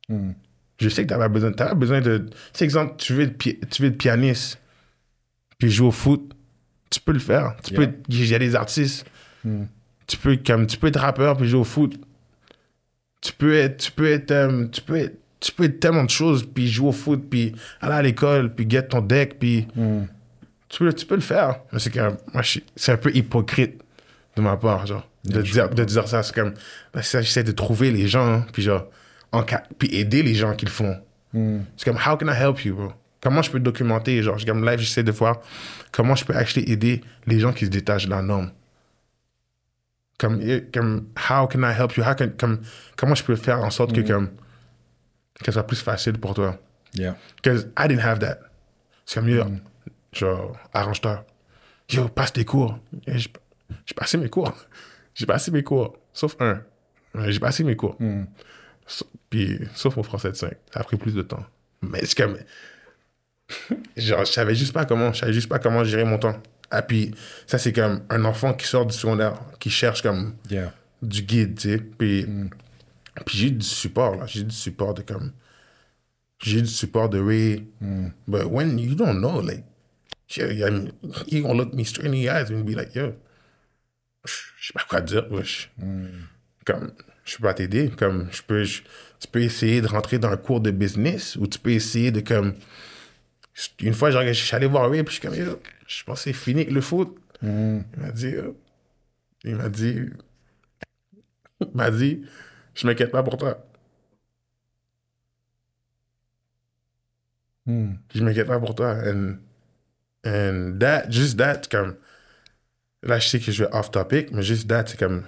Je sais que tu n'as pas besoin, pas besoin de. C'est exemple, tu veux, être tu veux être pianiste, puis jouer au foot, tu peux le faire. Tu peux Yeah. il y a des artistes. Tu peux, comme, tu peux être rappeur, puis jouer au foot tu peux être tu peux être euh, tu peux être tu peux être tellement de choses puis jouer au foot puis aller à l'école puis get ton deck puis tu peux tu peux le faire. Mais c'est je suis- c'est un peu hypocrite de ma part genre de dire de dire ça. C'est comme ça j'essaie de trouver les gens hein, puis genre en puis aider les gens qui le font c'est comme how can I help you bro? Comment je peux documenter genre comme live j'essaie de voir comment je peux acheter aider les gens qui se détachent de la norme comme, comme how can I help you? How can, comme, comment je peux faire en sorte que, comme, que ce soit plus facile pour toi? Yeah. Because I didn't have that. C'est comme, yo, genre, arrange-toi. Yo, passe tes cours. J'ai passé mes cours. J'ai passé mes cours. Sauf un. J'ai passé mes cours. Sa- Puis, sauf mon français de 5. Ça a pris plus de temps. Mais c'est comme. Genre, je savais juste pas comment. Je savais juste pas comment gérer mon temps. Ah, puis, ça, c'est comme un enfant qui sort du secondaire, qui cherche comme Yeah. du guide, tu sais. Puis, puis j'ai du support, là. J'ai du support de comme. J'ai du support de Ray. But when you don't know, like, he gonna look me straight in the eyes and be like, yo, je sais pas quoi dire, wesh. Comme, je peux pas t'aider. Comme, je peux, tu peux essayer de rentrer dans un cours de business ou tu peux essayer de comme. Une fois, genre, je suis allé voir Ray, puis je suis comme, je c'est fini avec le foot. Il m'a dit, yo, il m'a dit, il m'a dit, je m'inquiète pas pour toi. Je m'inquiète pas pour toi. And, and that, juste that, comme, là, je sais que je vais off topic, mais juste that, c'est comme,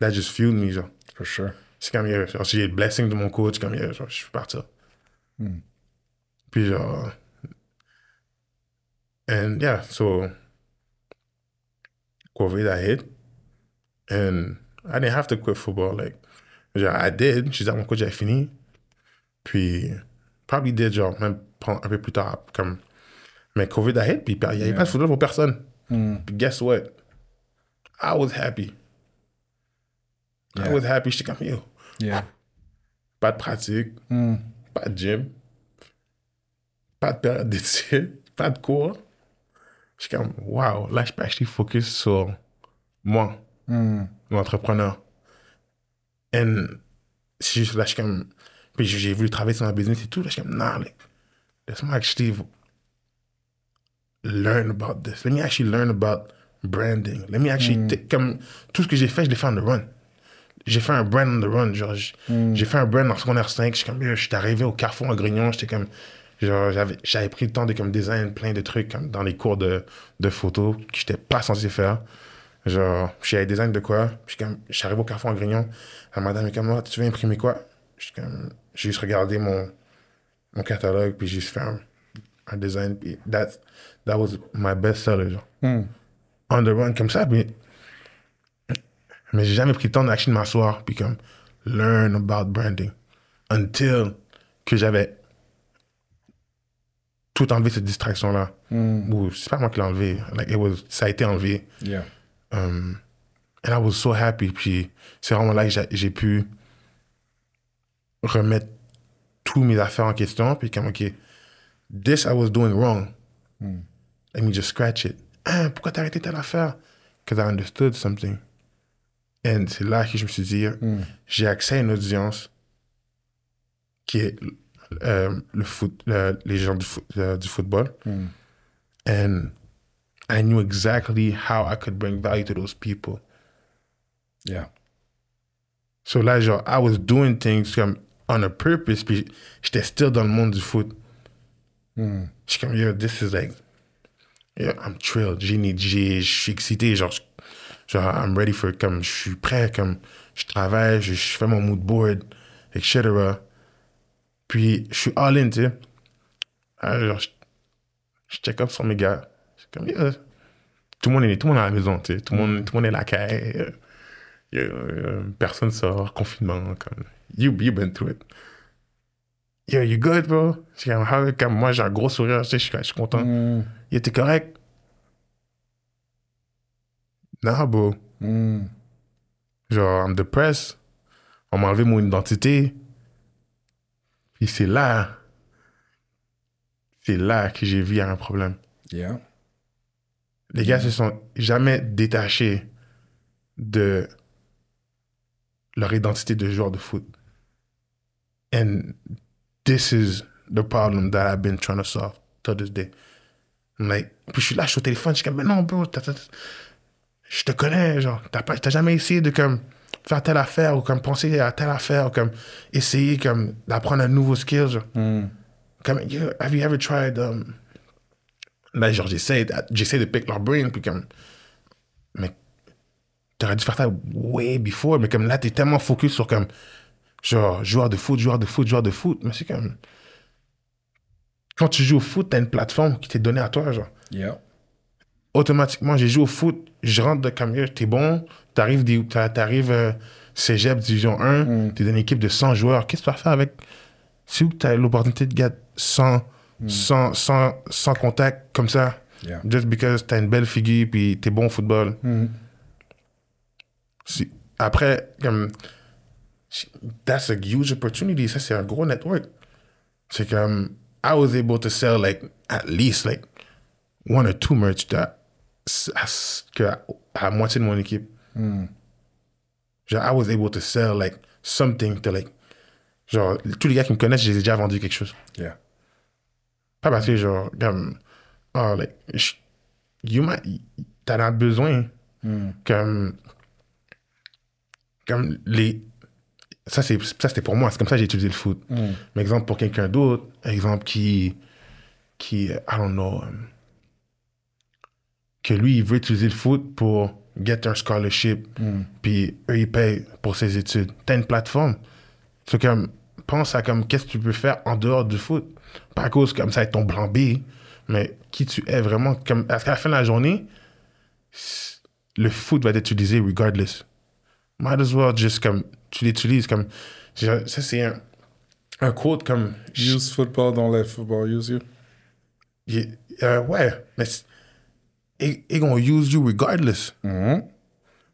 that just fueled me, genre. For sure. C'est comme, yeah, j'ai le blessing de mon coach, comme, yeah, genre, je peux partir. Puis, genre, and yeah, so, COVID, I hit, and I didn't have to quit football, like, genre, I did, je disais à mon coach, j'avais fini, puis, probably did, genre, même un peu plus tard, comme, mais COVID a hit, puis il n'y avait pas de football pour personne. Mm. Puis guess what? I was happy. I was happy, j'étais comme, yo, Yeah. pas de pratique, mm. pas de gym, pas de période d'études, pas de cours. Je suis comme, wow, là, je peux acheter focus sur moi, l'entrepreneur. Et c'est juste là, je suis comme, puis j'ai voulu travailler sur ma business et tout, là, je suis comme, non, like, laisse-moi actually learn about this. Let me actually learn about branding. Let me actually, take- comme, tout ce que j'ai fait, je l'ai fait on the run j'ai fait un brand on the run. Genre, j- j'ai fait un brand en secondaire 5. Je suis comme, je suis arrivé au Carrefour en Grignon. J'étais comme, j'avais, j'avais pris le temps de comme design plein de trucs comme dans les cours de, de photo que j'étais pas censé faire. Genre, j'ai design de quoi? Puis comme, je suis arrivé au Carrefour en Grignon. La madame est comme, Ah, tu veux imprimer quoi? Je suis comme, j'ai juste regardé mon, mon catalogue. Puis j'ai juste fait un, un design. Puis that, that was my best seller. Genre. On the run comme ça. Puis mais j'ai jamais pris le temps d'acheter de m'asseoir puis comme learn about branding until que j'avais tout enlevé cette distraction là ou c'est pas moi qui l'ai enlevé. Like it was ça a été enlevé. Yeah. um, and I was so happy. Puis c'est vraiment là que j'ai- pu remettre tous mes affaires en question. Puis comme ok this I was doing wrong. Let me just scratch it. Ah, pourquoi t'as arrêté telle affaire? Because I understood something. Et c'est là que je me suis dit, j'ai accès à une audience qui est euh, le foot, euh, les gens du, foot- euh, du football. And I knew exactly how I could bring value to those people. Yeah. So là, genre, I was doing things comme on a purpose, puis j'étais still dans le monde du foot. Je suis comme, yo, this is like, yeah, I'm thrilled. J'ai je suis excité, genre, je- genre, I'm ready for, comme, je suis prêt, comme, je travaille, je, je fais mon mood board, etc. Puis, je suis all in, tu sais. Ah, genre, je, je check up sur mes gars. Je suis comme, yeah, tout le monde est, tout le monde est à la maison, tu sais. Tout le monde, tout le monde est là, caille. euh, euh, personne sort, confinement, comme, you, you been through it. Yo, you good, bro? Comme, moi, j'ai un gros sourire, tu sais, je suis, je suis content. Mm. Il était correct? Non, bro. Mm. Genre, I'm depressed. On m'a enlevé mon identité. Puis c'est là, c'est là que j'ai vu un problème. Yeah. Les gars se sont jamais détachés de leur identité de joueur de foot. And this is the problem that I've been trying to solve to this day. I'm like, puis je suis là, je suis au téléphone, je suis comme, mais non, bro, je te connais, genre, t'as jamais essayé de comme faire telle affaire ou comme penser à telle affaire ou comme essayer comme d'apprendre un nouveau skill, genre. Mm. Comme, have you ever tried, um... Là, genre, j'essaie, de- j'essaie de pick leur brain, puis comme, mais t'aurais dû faire ça way before, mais comme là, t'es tellement focus sur comme, genre, joueur de foot, joueur de foot, joueur de foot, mais c'est comme, quand tu joues au foot, t'as une plateforme qui t'est donnée à toi, genre. Yeah. Automatiquement, j'ai joué au foot, je rentre de yo, t'es bon, t'arrives, des- t'a- t'arrives euh, Cégep Division 1, t'es dans une équipe de 100 joueurs, qu'est-ce que tu vas faire avec, si t'as l'opportunité de gagner 100, 100, 100, 100 contacts comme ça, Yeah. just because t'as une belle figure puis t'es bon au football? Mm. Si- Après, comme, that's a huge opportunity. Ça, c'est un gros network. C'est comme, I was able to sell like at least like one or two merch that à, à, à moitié de mon équipe. Genre, I was able to sell like something to like, genre, tous les gars qui me connaissent, j'ai déjà vendu quelque chose. Yeah. Pas parce que, genre, comme, oh, like, je- you might, t'en as besoin. Comme, comme les, ça, c'est, ça, c'était pour moi. C'est comme ça que j'ai utilisé le foot. Mais exemple, pour quelqu'un d'autre, exemple qui, qui, I don't know, um, que lui, il veut utiliser le foot pour get un scholarship, puis eux, ils payent pour ses études. T'as une plateforme. C'est comme, pense à comme, qu'est-ce que tu peux faire en dehors du foot. Pas à cause comme ça, être ton plan B, mais qui tu es vraiment. Comme, parce qu'à la fin de la journée, le foot va être utilisé regardless. Might as well just comme, tu l'utilises comme, ça c'est un, un quote comme, Use football, don't let football use you. il- euh, ouais, mais ils ils gonna use you regardless. Mm-hmm.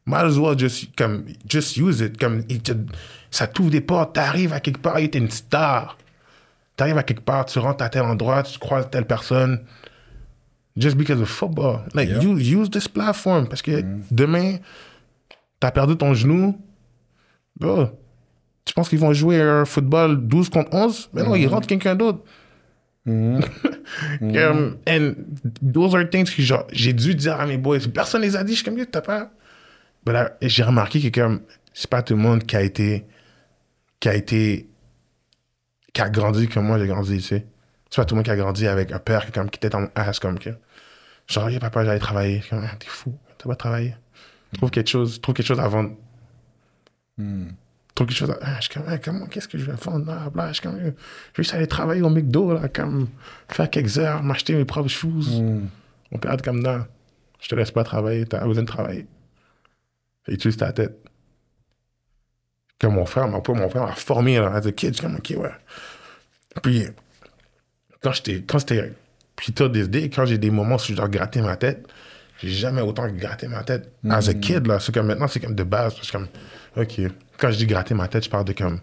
Might as well just, comme, just use it. Comme, il te- ça t'ouvre des portes, t'arrives à quelque part, t'es une star. T'arrives à quelque part, tu rentres à tel endroit, tu croises telle personne. Just because of football. Like, Yeah. use, use this platform. Parce que demain, t'as perdu ton genou. Bro, tu penses qu'ils vont jouer un football 12 contre 11? Mais non, ils rentrent quelqu'un d'autre. Comme, and those are things que j'ai dû dire à mes boys. Personne les a dit. Je suis comme, t'as pas. J'ai remarqué que comme, c'est pas tout le monde qui a été, qui a été, qui a grandi comme moi j'ai grandi, tu sais. C'est pas tout le monde qui a grandi avec un père qui, comme, qui était dans mon ass comme que. Genre, Yo, papa, j'allais travailler. Je suis comme, Ah, t'es fou, t'as pas travaillé. Trouve quelque chose, trouve quelque chose à vendre. Ah, je suis comme, Ah, comment, qu'est-ce que je vais vendre là, je comme, je vais juste aller travailler au McDo, là, comme, faire quelques heures, m'acheter mes propres shoes. Mon père comme, non, je te laisse pas travailler, t'as besoin de travailler. Utilise ta tête. Comme mon frère, mon, mon frère m'a formé là, as a kid. Je suis comme, ok, ouais. Puis, quand j'étais, quand c'était, puis tôt des idées, quand j'ai des moments où je dois gratter ma tête, j'ai jamais autant gratté ma tête. As a kid, là, c'est comme maintenant, c'est comme de base. Je suis comme, ok. Quand je dis gratter ma tête, je parle de comme,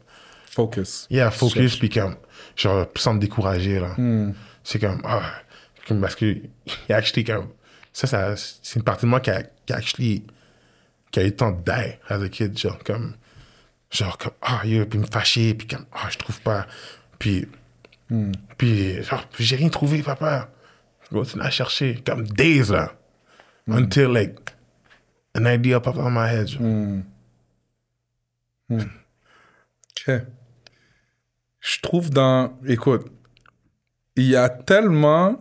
Focus. Yeah, focus, puis comme, genre, sans me décourager, là. C'est comme, ah, comme parce que, il y a actually comme, ça, ça c'est une partie de moi qui a, qui a actually, qui a eu le temps de die as a kid, genre comme, genre comme, ah, yo, puis me fâcher, puis comme, ah, je trouve pas. Puis, puis, genre, j'ai rien trouvé, papa. Je continue à chercher, comme days, là. Until, like, an idea pop out my head, genre. Ok. Je trouve dans. Écoute, il y a tellement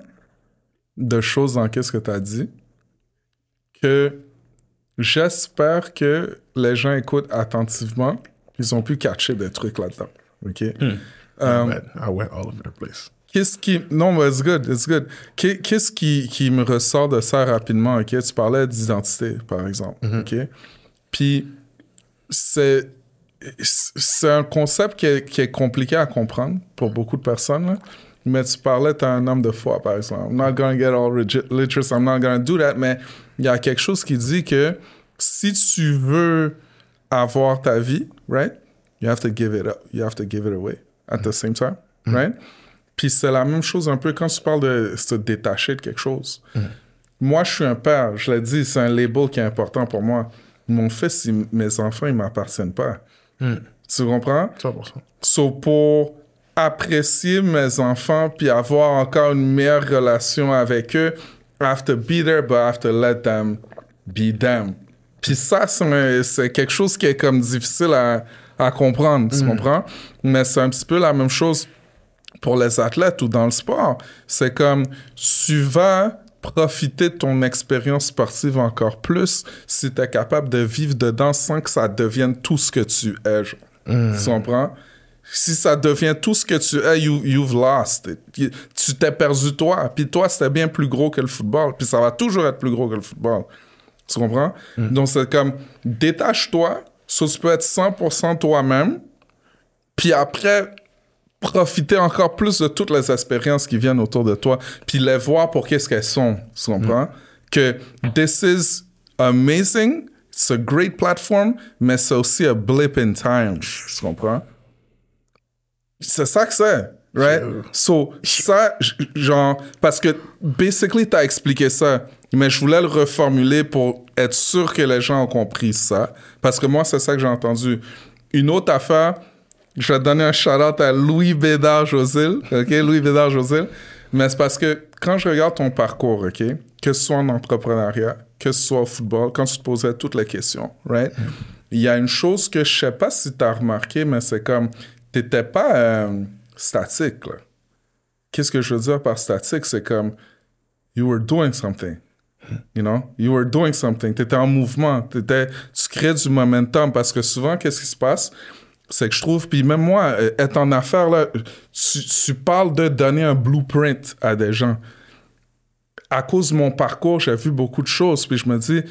de choses dans qu'est-ce que tu as dit que j'espère que les gens écoutent attentivement. Ils ont pu catcher des trucs là-dedans. OK? I went, I went all over the place. Qu'est-ce qui. Non, mais it's good, it's good. Qu'est- Qu'est-ce qui, qui me ressort de ça rapidement, OK? Tu parlais d'identité, par exemple, OK? Puis, c'est. C'est un concept qui est, qui est compliqué à comprendre pour beaucoup de personnes, là. Mais tu parlais, t'es un homme de foi, par exemple. I'm not gonna get all literate, I'm not gonna do that, mais il y a quelque chose qui dit que si tu veux avoir ta vie, right? You have to give it up. You have to give it away at the same time, right? Puis c'est la même chose un peu quand tu parles de se détacher de quelque chose. Moi, je suis un père, je l'ai dit, c'est un label qui est important pour moi. Mon fils, il- mes enfants, ils m'appartiennent pas. Tu comprends? 100%. So, pour apprécier mes enfants puis avoir encore une meilleure relation avec eux, I have to be there, but I have to let them be them. Puis ça, c'est quelque chose qui est comme difficile à, à comprendre, tu comprends? Mais c'est un petit peu la même chose pour les athlètes ou dans le sport. C'est comme, tu vas profiter de ton expérience sportive encore plus si tu es capable de vivre dedans sans que ça devienne tout ce que tu es. genre. Tu comprends? Si ça devient tout ce que tu es, you, you've lost. Tu t'es perdu toi. Puis toi, c'était bien plus gros que le football. Puis ça va toujours être plus gros que le football. Tu comprends? Donc c'est comme, détache-toi, ça tu peux être 100% toi-même. Puis après, profiter encore plus de toutes les expériences qui viennent autour de toi, puis les voir pour qu'est-ce qu'elles sont, tu comprends? Que this is amazing, it's a great platform, mais c'est aussi a blip in time, tu comprends? C'est ça que c'est, right? So, ça, genre, parce que, basically, t'as expliqué ça, mais je voulais le reformuler pour être sûr que les gens ont compris ça, parce que moi, c'est ça que j'ai entendu. Une autre affaire, je vais te donner un shout-out à Louis Bédard Josil, OK? Louis Bédard Josil. Mais c'est parce que quand je regarde ton parcours, OK? Que ce soit en entrepreneuriat, que ce soit au football, quand tu te posais toutes les questions, right? Il y a une chose que je sais pas si tu as remarqué, mais c'est comme, t'étais pas euh, statique, là. Qu'est-ce que je veux dire par statique? C'est comme, you were doing something. You know, you were doing something. Tu étais en mouvement. T'étais, tu crées du momentum parce que souvent, qu'est-ce qui se passe? C'est que je trouve, puis même moi, euh, être en affaires, là, tu, tu parles de donner un blueprint à des gens. À cause de mon parcours, j'ai vu beaucoup de choses, puis je me dis,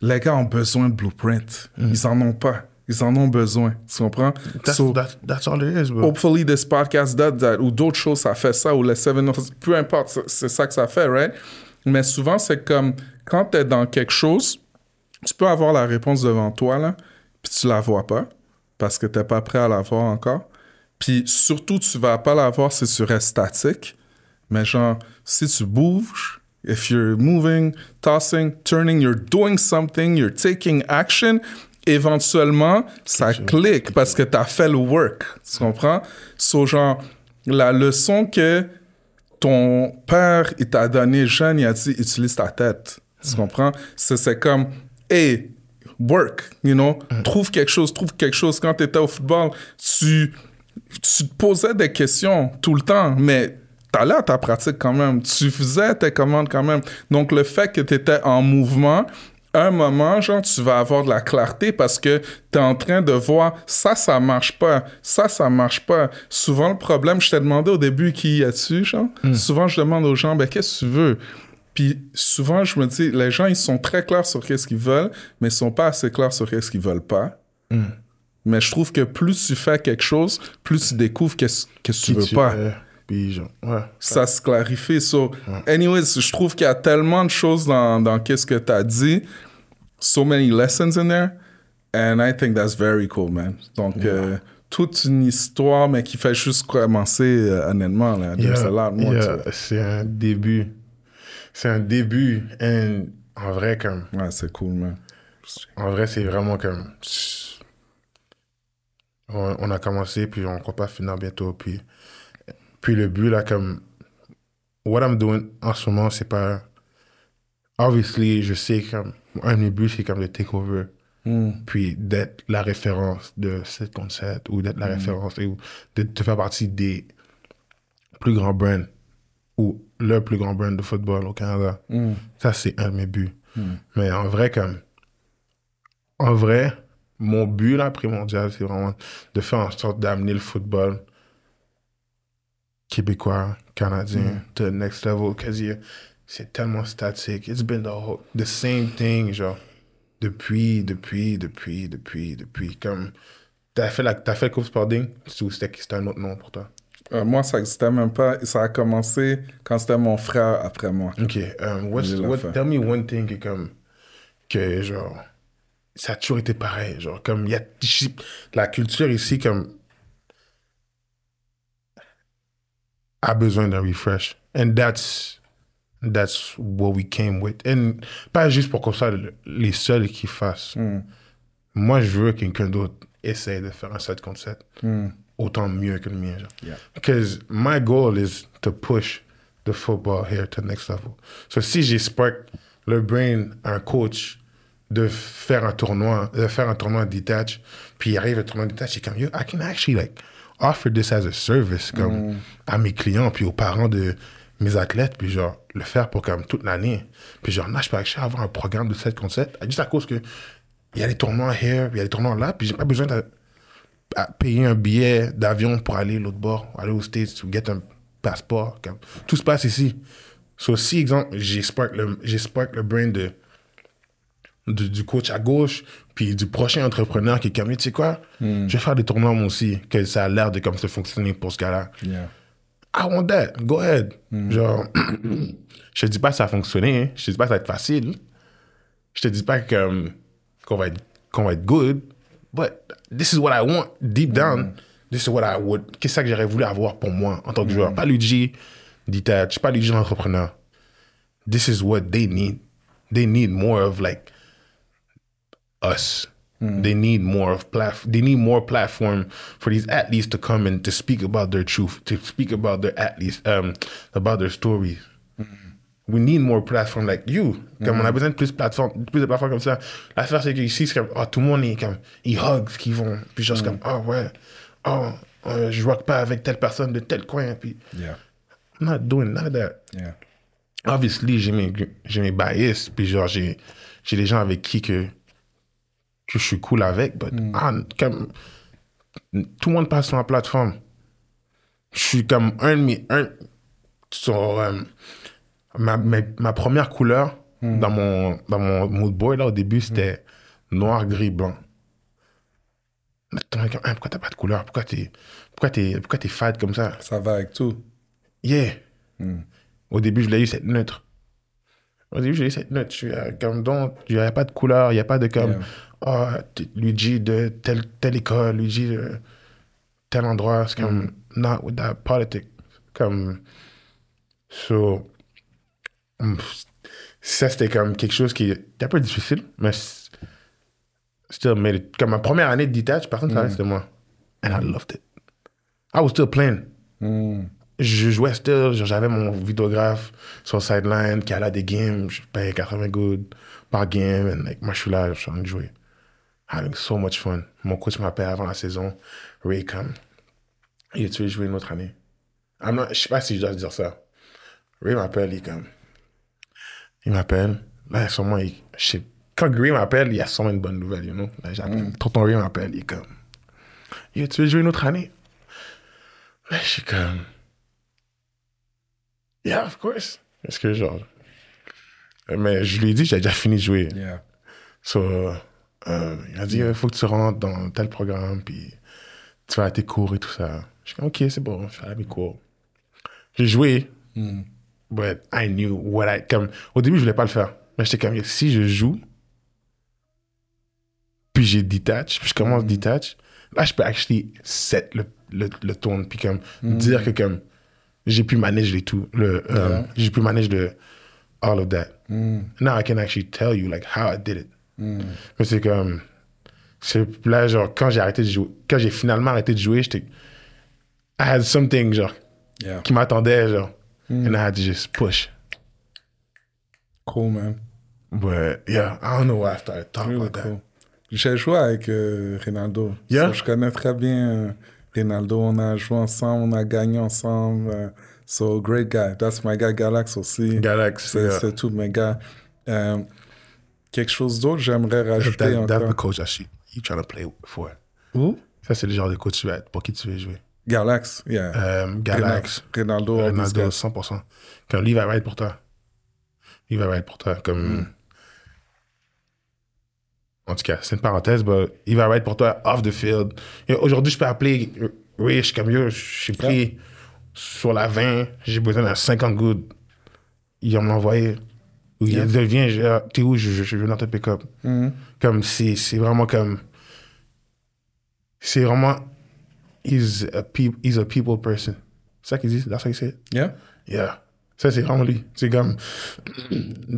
les gars ont besoin de blueprint. Ils en ont pas. Ils en ont besoin. Tu comprends? That's, So- that's, that's all it is, bro. hopefully this podcast does that, ou d'autres choses, ça fait ça, ou les Seven of peu importe, c'est- c'est ça que ça fait, right? Mais souvent, c'est comme quand tu es dans quelque chose, tu peux avoir la réponse devant toi, là, puis tu la vois pas, parce que tu pas prêt à la voir encore. Puis surtout, tu vas pas la voir si tu restes statique, mais genre, si tu bouges, if you're moving, tossing, turning, you're doing something, you're taking action, éventuellement, ça clique parce que tu as fait le work. Tu comprends? So, genre, la leçon que ton père, il t'a donné jeune, il a dit, utilise ta tête. Tu comprends? C'est c'est comme, hey, work, you know? Trouve quelque chose, trouve quelque chose. Quand tu étais au football, tu, tu te posais des questions tout le temps, mais t'allais à ta pratique quand même. Tu faisais tes commandes quand même. Donc, le fait que tu étais en mouvement, un moment, genre, tu vas avoir de la clarté parce que tu es en train de voir ça, ça marche pas, ça, ça marche pas. Souvent, le problème, je t'ai demandé au début qui y a-tu, genre? Souvent, je demande aux gens, ben, qu'est-ce que tu veux? Puis souvent, je me dis, les gens, ils sont très clairs sur qu'est-ce qu'ils veulent, mais ils sont pas assez clairs sur qu'est-ce qu'ils veulent pas. Mais je trouve que plus tu fais quelque chose, plus tu découvres qu'est-ce que tu Qui veux tu pas es, Puis, genre, ouais. ça se clarifie. So, anyways, je trouve qu'il y a tellement de choses dans, dans qu'est-ce que tu as dit. So many lessons in there. And I think that's very cool, man. Donc, euh, toute une histoire, mais qui fait juste commencer, euh, honnêtement. Là. There's a lot more yeah, c'est un début. C'est un début. And en vrai, comme, Ouais, c'est cool, man. En vrai, c'est vraiment comme. On, on a commencé, puis on compte pas finir bientôt. Puis, puis le but, là, comme. What I'm doing en ce moment, c'est pas. Obviously, je sais comme. Un de mes buts, c'est comme le takeover. Puis d'être la référence de cette concept, ou d'être la référence, ou de, de faire partie des plus grands brands, ou le plus grand brand de football au Canada. Ça, c'est un de mes buts. Mais en vrai, comme. En vrai, mon but, là, primordial, c'est vraiment de faire en sorte d'amener le football québécois, canadien, to the next level. Que c'est tellement statique. It's been the, whole- the same thing, genre. Depuis, depuis, depuis, depuis, depuis. Comme. T'as fait, la, t'as fait le Coupe Sporting, c'était un autre nom pour toi? Euh, moi, ça n'existait même pas. Ça a commencé quand c'était mon frère après moi. Ok, um, what's, l'ai what, tell me one thing que comme que genre ça a toujours été pareil, genre comme il y a la culture ici comme a besoin d'un refresh, and that's that's what we came with, and pas juste pour ça le- les seuls qui fassent. Moi, je veux que quelqu'un d'autre essaye de faire un 7 contre 7 autant mieux que le mien. Genre. Yeah. Because my goal is to push the football here to the next level. So si j'ai spark le brain à un coach de faire un tournoi, de faire un tournoi detach, puis il arrive un tournoi detach, c'est comme, yo, I can actually like offer this as a service comme à mes clients puis aux parents de mes athlètes, puis genre le faire pour comme toute l'année. Puis genre, là, je peux actually avoir un programme de 7 contre 7, juste à cause que il y a des tournois here, il y a des tournois là, puis j'ai pas besoin de payer un billet d'avion pour aller l'autre bord, aller aux States, ou get un passeport. Tout se passe ici. So, si, exemple, j'ai spark le, le brain de, du, du coach à gauche, puis du prochain entrepreneur qui est comme, tu sais quoi, je vais faire des tournois moi aussi, que ça a l'air de comme ça fonctionner pour ce gars-là. Yeah. I want that. Go ahead. Genre, je te dis pas que ça a fonctionné. hein. Je te dis pas que ça va être facile. Je te dis pas um, qu'on va être, qu'on va être good. But this is what I want. Deep down, mm. this is what I would. Qu'est-ce que j'aurais voulu avoir pour moi en tant que joueur? Mm. Pas Luigi detach, pas Luigi l'entrepreneur. This is what they need. They need more of like us. Mm. They need more of plat. They need more platform for these athletes to come and to speak about their truth, to speak about their athletes, um, about their stories. We need more platform like you. Comme on a besoin de plus de plateformes, plus de plateformes comme ça. L'affaire c'est qu'ici c'est comme oh, tout le monde est comme ils hug ce qu'ils vont, puis genre c'est comme oh ouais, oh euh, je rock pas avec telle personne de tel coin, puis Yeah. I'm not doing none of that Yeah. obviously, j'ai mes, mes bias, puis genre, j'ai, des gens avec qui que, que je suis cool avec, but ah, comme, tout le monde passe sur ma plateforme. Je suis comme un de mes, un, sur, euh, ma, ma, ma première couleur dans mon, dans mon mood board, là, au début, c'était noir, gris, blanc. Ah, pourquoi t'as pas de couleur? Pourquoi t'es, pourquoi t'es, pourquoi t'es fade comme ça? Ça va avec tout. Yeah. Au début, je l'ai eu cette neutre. Au début, j'ai eu cette neutre. Je suis euh, comme donc, il n'y a pas de couleur, il n'y a pas de comme, Yeah. ah, t- Luigi de telle, telle école, Luigi de tel endroit. C'est comme, not with that politic. Comme, so, mm, ça, c'était comme quelque chose qui était un peu difficile, mais still made it. Comme ma première année de detach, personne ne savait c'était moi. And I loved it. I was still playing je jouais still, j'avais mon vidéographe sur le sideline qui allait à des games, je payais 80 good par game, and like, moi je suis là, je suis en train de jouer. Having so much fun. Mon coach m'appelle avant la saison, Ray come. Il tu veux jouer une autre année? I'm not- je sais pas si je dois dire ça. Ray m'appelle, il est comme. Il m'appelle, là, sûrement, il, je sais- quand Ray m'appelle, il y a sûrement une bonne nouvelle, you know? Là, j'appelle, tonton Ray m'appelle, il est comme. Yo, tu veux jouer une autre année? Là, je suis comme. Yeah, of course. Est-ce que genre. Mais je lui ai dit, j'ai déjà fini de jouer. Yeah. So, euh, il a dit, il faut que tu rentres dans tel programme, puis tu vas à tes cours et tout ça. Je suis comme, ok, c'est bon, je vais à mes cours. J'ai joué, but I knew what I. Comme, au début, je voulais pas le faire. Mais j'étais comme, si je joue, puis j'ai detach, puis je commence detach, là, je peux actually set le, le, le tone, puis comme, dire que comme, j'ai pu manager les tout, le, euh, Yeah. j'ai pu manager le, all of that. Now I can actually tell you like how I did it. Mais c'est comme. c'est- Là, genre, quand j'ai arrêté de jouer, quand j'ai finalement arrêté de jouer, j'étais. I had something, genre, Yeah. qui m'attendait, genre. And I had to just push. Cool, man. But yeah, I don't know why I started talking Really about that. cool. J'ai joué avec euh, Ronaldo. Yeah? So, je connais très bien euh, Ronaldo. On a joué ensemble, on a gagné ensemble. euh, so, great guy. That's my guy, Galax aussi. Galax, C'est yeah. tout, mes gars. Euh, quelque chose d'autre, j'aimerais rajouter That, that's the encore. coach that you trying to play for. Où? Ça, c'est le genre de coach tu pour qui tu veux jouer. Galax, yeah. Euh, Galax. Ronaldo, Ronaldo, guys. 100%. Comme lui, il va ride pour toi. Il va ride pour toi. Comme. Hmm. En tout cas, c'est une parenthèse, mais il va ride pour toi off the field. Aujourd'hui, je peux appeler Rich comme yo, j'ai pris sur la 20, j'ai besoin d'un 50 good. Il va me l'envoyer. Ou il dit, viens, je- t'es où, je, je, je viens dans ton pick-up. Mhm. Comme c'est vraiment comme. C'est vraiment. He's a, peop- he's a people person. C'est ça qu'il dit? That's what he said? Yeah? Yeah. Ça, c'est vraiment lui. C'est comme.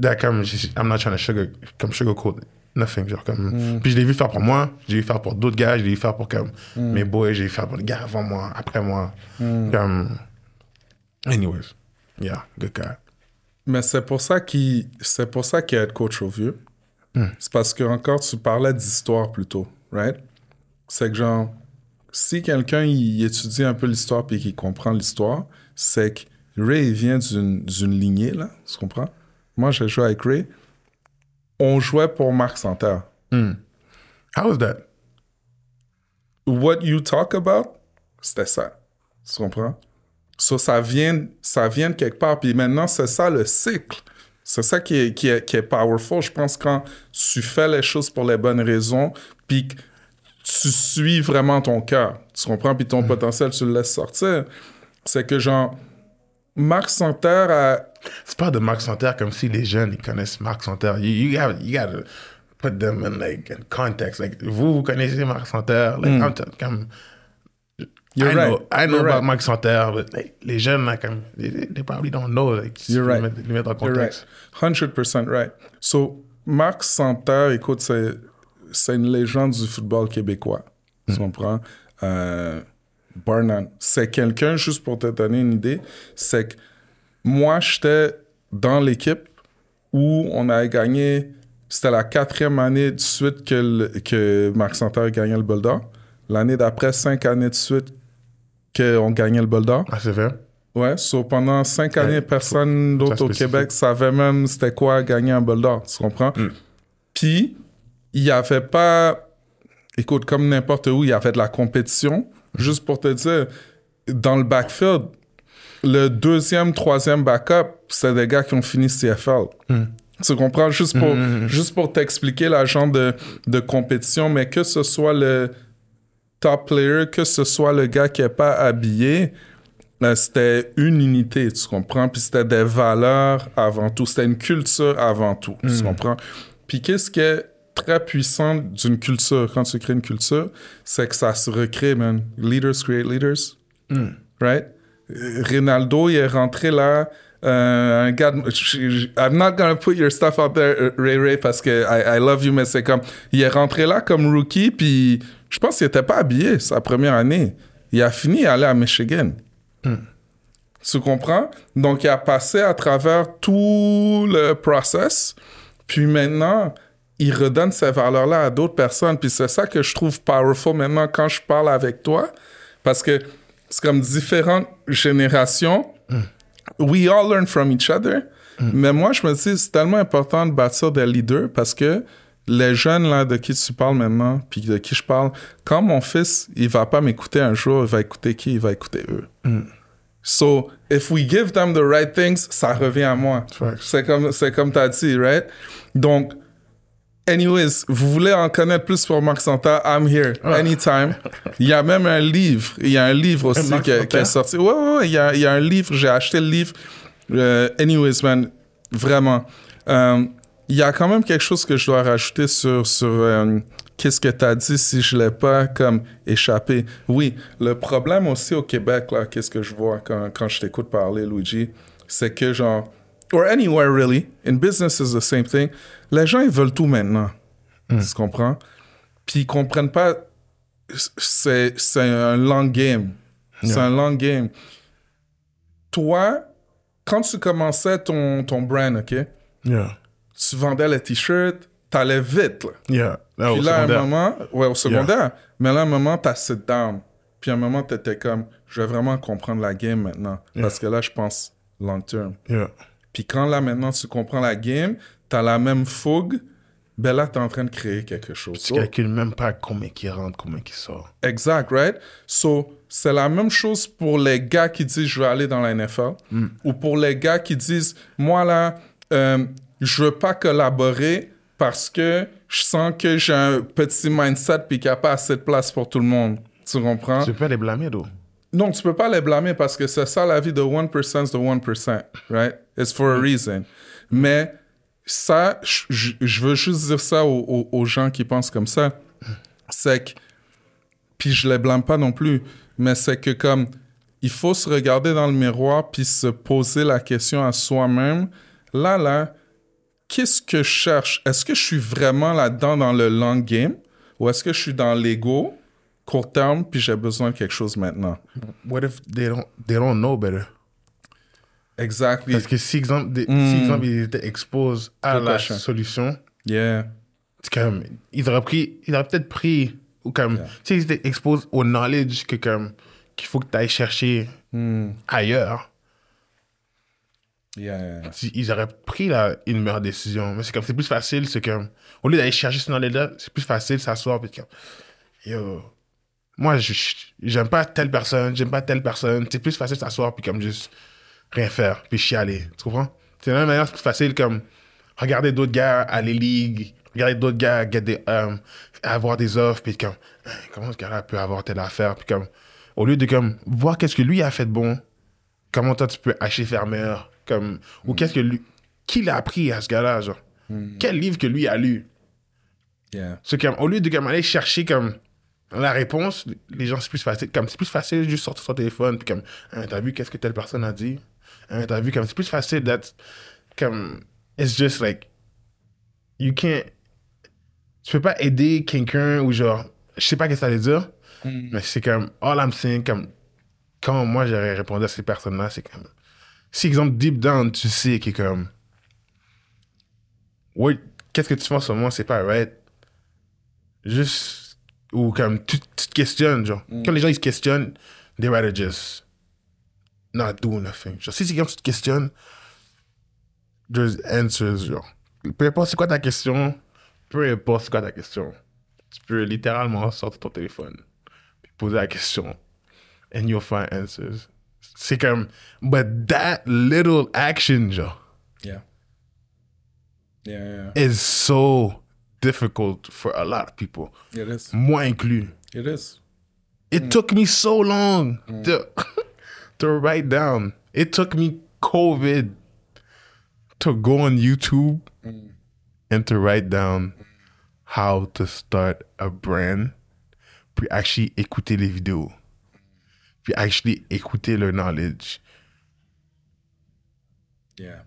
That, comme. je- I'm not trying to sugar, comme sugarcoat nothing. Genre, comme. Puis je l'ai vu faire pour moi, je l'ai vu faire pour d'autres gars, je l'ai vu faire pour comme mes boys, je l'ai vu faire pour les gars avant moi, après moi. Comme. Anyways. Yeah, good guy. Mais c'est pour ça qu'il c'est pour ça qu'il y a coach au vieux. C'est parce que encore tu parlais d'histoire plutôt, right? C'est que genre si quelqu'un il étudie un peu l'histoire puis qu'il comprend l'histoire, c'est que Ray vient d'une lignée là, tu comprends? Moi j'ai joué avec Ray. On jouait pour Marc Santerre. How was that? What you talk about, c'était ça. Tu comprends? So, ça vient, ça vient de quelque part. Puis maintenant, c'est ça le cycle. C'est ça qui est, qui, est, qui est powerful. Je pense quand tu fais les choses pour les bonnes raisons, puis tu suis vraiment ton cœur. Tu comprends? Puis ton potentiel, tu le laisses sortir. C'est que genre, Marc Santerre a. C'est pas de Marc Santerre comme si les jeunes ils connaissent Marc Santerre. You, you, have, you gotta put them in like in context. Like vous, vous connaissez Marc Santerre? Like, I'm t- comme, You're I right. know, I know You're about right. Marc Santerre, but like, les jeunes là, comme, they, they probably don't know. Like, si You're right. Mettre, les mettre en You're right. 100% right. So, Marc Santerre, écoute, c'est, c'est une légende du football québécois. Tu comprends? Euh, bar none. C'est quelqu'un, juste pour te donner une idée, c'est que moi, j'étais dans l'équipe où on avait gagné, c'était la quatrième année de suite que, le- que Marc Santerre gagnait le Bol d'Or. L'année d'après, cinq années de suite qu'on gagnait le Bol d'Or. Ah, c'est vrai? Ouais, so pendant cinq années, personne d'autre au. Québec savait même c'était quoi gagner un bol d'or, tu comprends? Puis, il n'y avait pas, écoute, comme n'importe où, il y avait de la compétition. Juste pour te dire, dans le backfield, le deuxième, troisième backup, c'est des gars qui ont fini CFL. Tu comprends? Juste pour, juste pour t'expliquer la genre de, de compétition, mais que ce soit le top player, que ce soit le gars qui n'est pas habillé, euh, c'était une unité, tu comprends? Puis c'était des valeurs avant tout. C'était une culture avant tout, tu comprends? Puis qu'est-ce qui est très puissant d'une culture, quand tu crées une culture, c'est que ça se recrée, man. Leaders create leaders. Right? Euh, Ronaldo, il est rentré là. euh, un gars, I'm not gonna put your stuff out there, euh, Ray Ray, parce que I, I love you, mais c'est comme, il est rentré là comme rookie, puis je pense qu'il était pas habillé sa première année. Il a fini à aller à Michigan. Tu comprends? Donc, il a passé à travers tout le process. Puis maintenant, il redonne ces valeurs-là à d'autres personnes. Puis c'est ça que je trouve powerful maintenant quand je parle avec toi. Parce que c'est comme différentes générations. We all learn from each other. Mais moi, je me dis, c'est tellement important de bâtir des leaders parce que les jeunes là de qui tu parles maintenant, puis de qui je parle, quand mon fils, il va pas m'écouter un jour, il va écouter qui? Il va écouter eux. So, if we give them the right things, ça revient à moi. C'est comme, c'est comme t'as dit, right? Donc, anyways, vous voulez en connaître plus sur Marc Santa, I'm here, anytime. Il y a même un livre, il y a un livre aussi qui, est- qui est Santa? sorti. Ouais, ouais, ouais, il y a, il y a un livre, j'ai acheté le livre. Euh, anyways, man, vraiment. Euh, Il y a quand même quelque chose que je dois rajouter sur, sur euh, qu'est-ce que tu as dit si je l'ai pas comme échappé. Oui, le problème aussi au Québec, là, qu'est-ce que je vois quand, quand je t'écoute parler, Luigi, c'est que genre, or anywhere really, in business is the same thing, les gens, ils veulent tout maintenant. Tu comprends? Puis ils comprennent pas. C'est c'est un long game. C'est un long game. Toi, quand tu commençais ton, ton brand, OK? Yeah. Tu vendais les t-shirts, t'allais vite, là. Yeah. Là, Puis là, à un moment, ouais, au secondaire. Mais là, à un moment, t'as sit down. Puis à un moment, t'étais comme, je vais vraiment comprendre la game maintenant. Parce que là, je pense long term. Yeah. Puis quand là, maintenant, tu comprends la game, t'as la même fougue, ben là, t'es en train de créer quelque chose. Tu calcules même pas combien qui rentre, combien qui sort. Exact, right? So, c'est la même chose pour les gars qui disent je veux aller dans la NFL ou pour les gars qui disent moi là, euh, je veux pas collaborer parce que je sens que j'ai un petit mindset puis qu'il n'y a pas assez de place pour tout le monde. Tu comprends? Tu peux pas les blâmer, d'où? Non, tu peux pas les blâmer parce que c'est ça la vie de 1% de 1%, right? It's for a reason. Mais ça, je- veux juste dire ça aux, aux- aux gens qui pensent comme ça. C'est que, puis je les blâme pas non plus, mais c'est que comme, il faut se regarder dans le miroir puis se poser la question à soi-même. Là, là, qu'est-ce que je cherche? Est-ce que je suis vraiment là-dedans dans le long game ou est-ce que je suis dans l'ego, court terme, puis j'ai besoin de quelque chose maintenant? What if they don't, they don't know better? Exactly. Parce que si, exemple, des- Mm. si, exemple ils étaient exposés à Good la question. solution, Yeah. comme, ils auraient pris, ils auraient peut-être pris, ou comme, tu sais, ils étaient exposés au knowledge que comme, qu'il faut que tu ailles chercher Hmm. ailleurs. Yeah, yeah, yeah. Si- Ils auraient pris la, une meilleure décision. Mais c'est comme, c'est plus facile, c'est comme, au lieu d'aller chercher ce knowledge-là, c'est plus facile de s'asseoir, puis comme, yo, moi, j'aime pas telle personne, j'aime pas telle personne. C'est plus facile de s'asseoir, puis comme juste rien faire, puis chialer. Tu comprends? C'est la même manière, c'est plus facile comme regarder d'autres gars à les ligues, regarder d'autres gars get des, euh, avoir des offres, puis comme, Hein, comment ce gars-là peut avoir telle affaire, puis comme, au lieu de comme, voir qu'est-ce que lui a fait de bon, comment toi tu peux acheter faire meilleur, comme, ou qu'est-ce que lui, qui l'a appris à ce gars-là, genre, quel livre que lui a lu? Yeah. C'est comme, au lieu de comme aller chercher comme la réponse, les gens, c'est plus facile. Comme, c'est plus facile juste sortir son téléphone, puis comme, Hein, t'as vu qu'est-ce que telle personne a dit? T'as vu comme, c'est plus facile d'être, comme, it's just like, you can't, tu peux pas aider quelqu'un ou genre, je sais pas qu'est-ce que ça veut dire, mais c'est comme, all I'm saying, comme, quand moi j'aurais répondu à ces personnes-là, c'est comme, si exemple, deep down, tu sais que comme, ouais, qu'est-ce que tu fais en ce moment, c'est pas right, juste ou comme tu, tu te questionnes genre. Quand les gens ils se questionnent they rather just not do nothing genre si c'est quand tu te questionnes there's answers genre peu importe c'est quoi ta question peu importe c'est quoi ta question tu peux littéralement sortir ton téléphone puis poser la question and you'll find answers c'est comme but that little action genre Yeah. Yeah, yeah. is so difficult for a lot of people It is. moi inclus It is. It mm. took me so long mm. to to write down. It took me COVID to go on YouTube and to write down how to start a brand, puis actually écouter les vidéos, puis actually écouter le knowledge Yeah.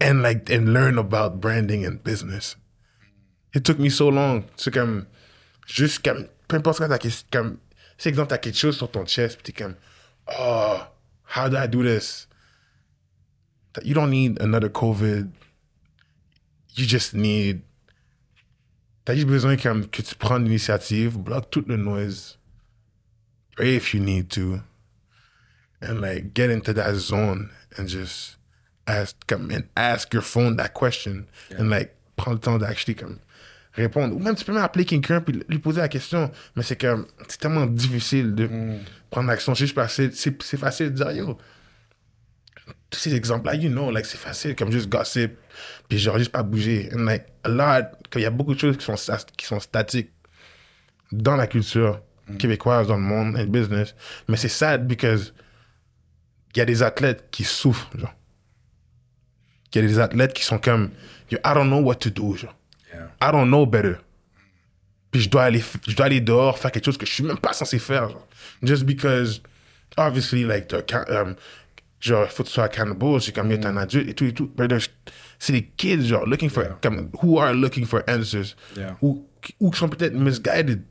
and like and learn about branding and business. It took me so long. C'est comme juste comme peu importe quoi ta question comme c'est exemple t'as quelque chose sur ton chest puis t'es comme oh how did I do this? That You don't need another COVID. You just need t'as juste besoin que tu prennes l'initiative, bloque tout le noise, pray if you need to, and like get into that zone and just ask come and ask your phone that question and like prendre le temps d'actually comme répondre. Ou même tu peux même appeler quelqu'un puis lui poser la question. Mais c'est comme c'est tellement difficile de prendre l'action. Juste parce que c'est facile de dire yo tous ces exemples là you know like c'est facile comme juste gossip puis genre juste pas bouger. And like a lot qu'il y a beaucoup de choses qui sont qui sont statiques dans la culture québécoise dans le monde et le business. Mais c'est sad because il y a des athlètes qui souffrent, genre. Il y a des athlètes qui sont comme, Yo, I don't know what to do, genre. Yeah. I don't know better. Puis je dois aller, je dois aller dehors faire quelque chose que je suis même pas censé faire, genre. Just because, obviously, like, the, um, genre, faut que tu sois accountable, c'est comme, t'es un adulte et tout et tout. C'est les kids, genre, looking for, comme, who are looking for answers. Yeah. Ou, ou qui sont peut-être misguided.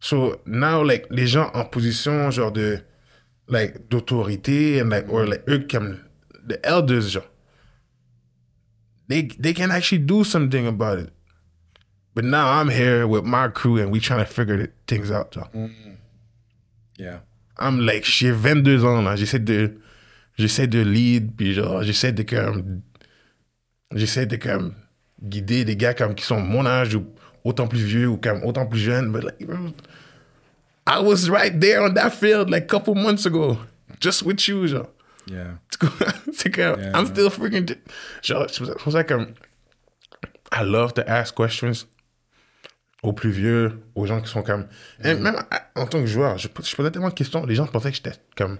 So, now, like, les gens en position, genre, de, like, d'autorité, and like, or, like, eux, comme, the elders, genre, they, they can actually do something about it. But now I'm here with my crew and we trying to figure things out, genre. Mm. Yeah. I'm like, j'ai 22 ans, là. J'essaie de, j'essaie de lead, puis genre, j'essaie de comme, j'essaie de comme guider des gars comme qui sont mon âge ou autant plus vieux ou comme autant plus jeunes. But like, I was right there on that field like a couple months ago, just with you, genre. Yeah. C'est comme, Yeah. I'm still freaking, genre, c'est pour ça- que I love to ask questions aux plus vieux, aux gens qui sont comme. Et même à- en tant que joueur, je, je posais tellement de questions, les gens pensaient que j'étais comme.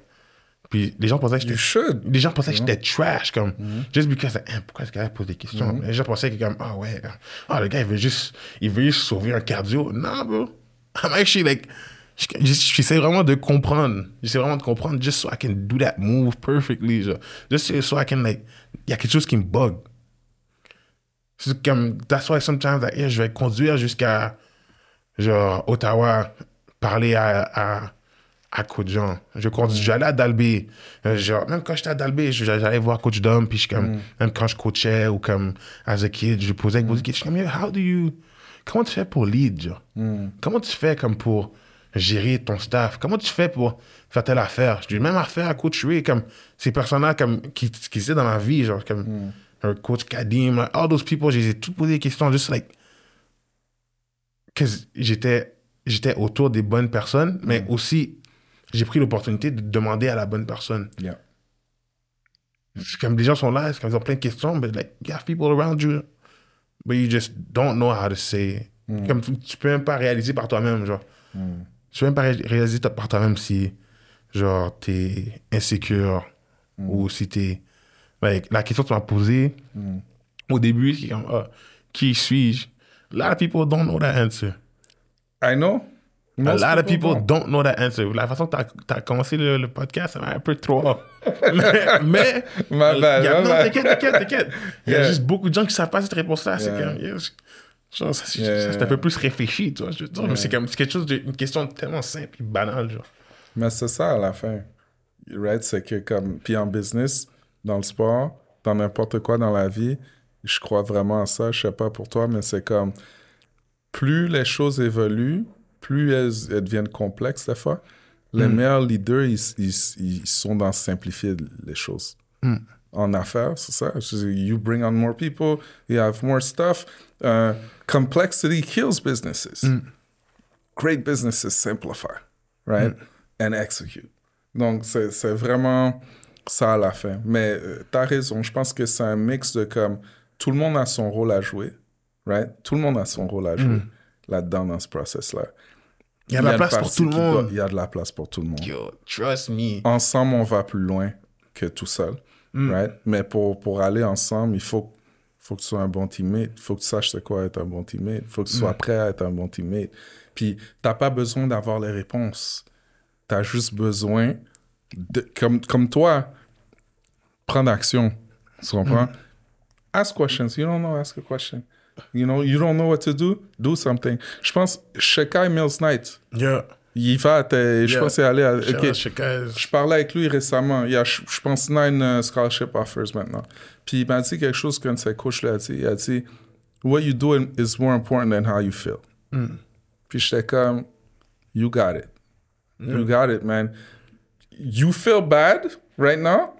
Puis les gens pensaient que j'étais. Les gens pensaient que j'étais trash, comme. Just because, hein, pourquoi ce gars pose des questions? Les gens pensaient que, comme, ah ouais, ah le gars, il veut juste, il veut juste sauver un cardio. Non, bro. I'm actually like. Je- je- J'essaie vraiment de comprendre. J'essaie vraiment de comprendre just so I can do that move perfectly. Genre. Just so- I can, like. Il y a quelque chose qui me bug. C'est comme, that's why sometimes, like, yeah, je vais conduire jusqu'à, genre, Ottawa, parler à, à, à Coach Jean. Je conduis, j'allais à Dalby. Euh, Genre, même quand j'étais à Dalby, j'allais voir Coach Dom, puis je, comme, même quand je coachais ou comme, as a kid, je posais des questions. Je suis comme, how do you, comment tu fais pour lead, genre? Comment tu fais comme pour gérer ton staff? Comment tu fais pour faire telle affaire? Je dis même affaire à Coach Ray, comme, ces personnes-là, comme, qui, qui étaient dans ma vie, genre, comme, un coach Kadim, like, all those people, je les ai tous posé des questions, just like, que j'étais, j'étais autour des bonnes personnes, mais aussi, j'ai pris l'opportunité de demander à la bonne personne. Yeah. Comme les gens sont là, comme ils ont plein de questions, but like, you have people around you, but you just don't know how to say. Comme tu, tu peux même pas réaliser par toi-même, genre. Tu peux même pas ré- réaliser ta- par toi-même si, genre, t'es insécure ou si t'es. Like, la question que tu m'as posée au début, c'est comme, ah, qui suis-je? A lot of people don't know that answer. I know. A Most lot of people don't. don't know that answer. La façon que tu as, commencé le, le podcast, ça m'a un peu trop off. mais, mais My bad, il y a- my non, t'inquiète, t'inquiète, t'inquiète. Il y a Yeah. juste beaucoup de gens qui savent pas cette réponse-là. C'est Yeah. comme, yeah, je- genre, ça, c'est un peu plus réfléchi, tu vois. je veux dire. Mais C'est comme, quelque chose, de, une question tellement simple et banale, genre. Mais c'est ça à la fin. Right? C'est que comme. Puis en business, dans le sport, dans n'importe quoi dans la vie, je crois vraiment à ça. Je sais pas pour toi, mais c'est comme. Plus les choses évoluent, plus elles, elles deviennent complexes des fois. Les meilleurs leaders, ils, ils, ils sont dans simplifier les choses. En affaires, c'est ça? Je dis, You bring on more people, you have more stuff. Uh, complexity kills businesses. Great businesses simplify, right? And execute. Donc, c'est c'est vraiment ça à la fin. Mais tu as raison. Je pense que c'est un mix de comme tout le monde a son rôle à jouer, right? Tout le monde a son rôle à jouer là-dedans dans ce process-là. Il y a de la place pour tout le monde. Il y a de la place pour tout le monde. Yo, trust me. Ensemble, on va plus loin que tout seul, right? Mais pour, pour aller ensemble, il faut, faut que tu sois un bon teammate. Il faut que tu saches c'est quoi être un bon teammate. Il faut que tu sois prêt à être un bon teammate. Puis, t'as pas besoin d'avoir les réponses. Tu as juste besoin, de, comme, comme toi, prendre action. Tu comprends? Ask questions. You don't know, ask a question. You know, you don't know what to do, do something. Je pense, Shekai Mills Knight, Yeah. Il va, à je Yeah. pense, aller à, Shout ok. out Chicago. Je parlais avec lui récemment. Il y a, je, je pense, nine euh, scholarship offers maintenant. Puis il m'a dit quelque chose qu'un de ses coachs lui a dit. Il a dit, What you do is more important than how you feel. Puis j'étais comme, You got it. You got it, man. You feel bad right now?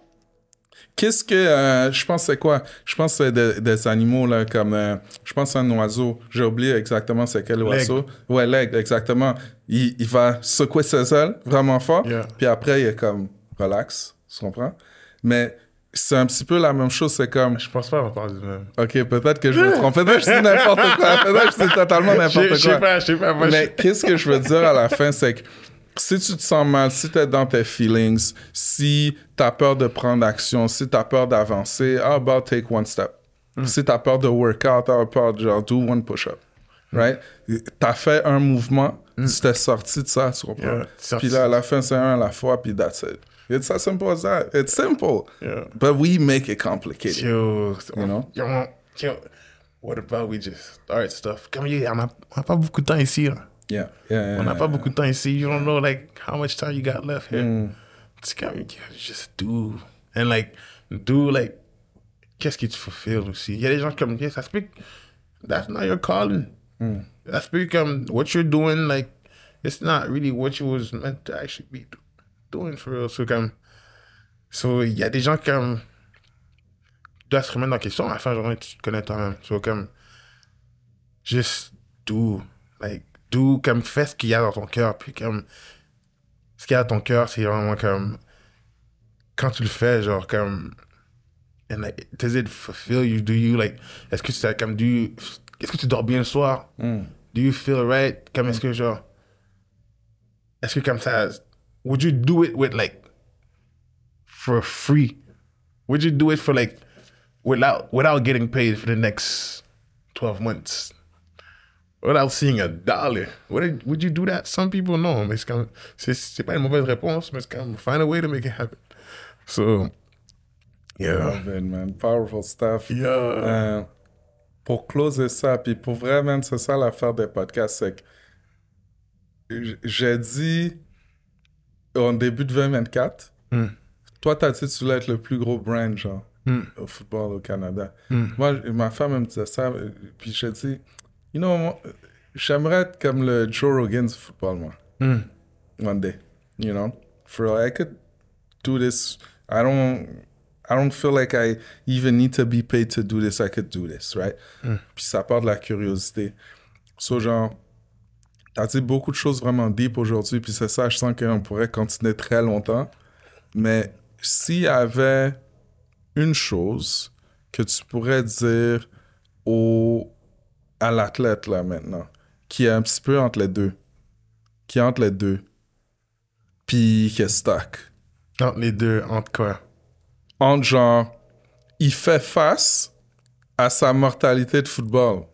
Qu'est-ce que. euh, je pense c'est quoi? Je pense c'est des, des animaux, là, comme. euh, je pense un oiseau. J'ai oublié exactement c'est quel oiseau. Ouais, l'aigle, exactement. Il, il va secouer ses ailes vraiment fort. Yeah. Puis après, il est comme, relax. Tu comprends? Mais c'est un petit peu la même chose. C'est comme. Je pense pas qu'on parle du même. Ok, peut-être que je me trompe. Peut-être que je dis n'importe quoi. Peut-être que je dis totalement n'importe quoi. je sais pas, je sais pas. moi, Mais je- qu'est-ce que je veux dire à la fin, c'est que si tu te sens mal, si tu es dans tes feelings, si tu as peur de prendre action, si tu as peur d'avancer, how about take one step? Mm. Si tu as peur de workout, how about genre do one push-up? Mm. Right? Tu as fait un mouvement, tu t'es sorti de ça, tu comprends? Yeah. Puis là, à la fin, c'est un à la fois, puis that's it. It's as simple as that. It's simple. Yeah. But we make it complicated. Yo, You know? Yo, yo, what about we just start stuff? Comme on n'a pas beaucoup de temps ici. Là. Yeah. Yeah. yeah, On n'a pas beaucoup de temps ici. You don't know like how much time you got left here. Mm. Comme yeah, just do and like do like qu'est-ce qui te fulfill aussi. Il y a des gens comme yeah, ça se peut that's not your calling. Mm. Ça se peut comme what you're doing like it's not really what you was meant to actually be do- doing for real. So comme so il y a des gens comme dois se remettre en question à la fin de journée tu te connais toi-même. So comme just do like do comme fais ce qu'il y a dans ton cœur puis comme ce qu'il y a dans ton cœur c'est vraiment comme quand tu le fais genre comme and like does it fulfill you? Do you like est-ce que tu comme do you est-ce que tu dors bien le soir? Mm. do you feel right? Comme est-ce que genre est-ce que comme ça would you do it with like for free? Would you do it for like without without getting paid for the next 12 months? Without seeing a dollar would, would you do that? Some people no mais c'est c'est pas une mauvaise réponse mais c'est comme find a way to make it happen so yeah Love it, man. Powerful stuff. yeah Euh, pour closer ça, puis pour vrai, man, c'est ça l'affaire des podcasts, c'est que j'ai dit en début de 2024, Mm. toi, t'as dit que tu voulais être le plus gros brand, genre, Mm. au football au Canada. Mm. Moi, ma femme elle me disait ça, puis j'ai dit, you know, j'aimerais être comme le Joe Rogan du football, moi, Mm. one day, you know? For I could do this. I don't, I don't feel like I even need to be paid to do this. I could do this, right? Puis ça part de la curiosité. So, genre, t'as dit beaucoup de choses vraiment deep aujourd'hui, puis c'est ça, je sens qu'on pourrait continuer très longtemps. Mais s'il y avait une chose que tu pourrais dire au, à l'athlète, là, maintenant, qui est un petit peu entre les deux, qui est entre les deux, puis qui est stuck, entre les deux entre quoi? Entre genre, il fait face à sa mortalité de football.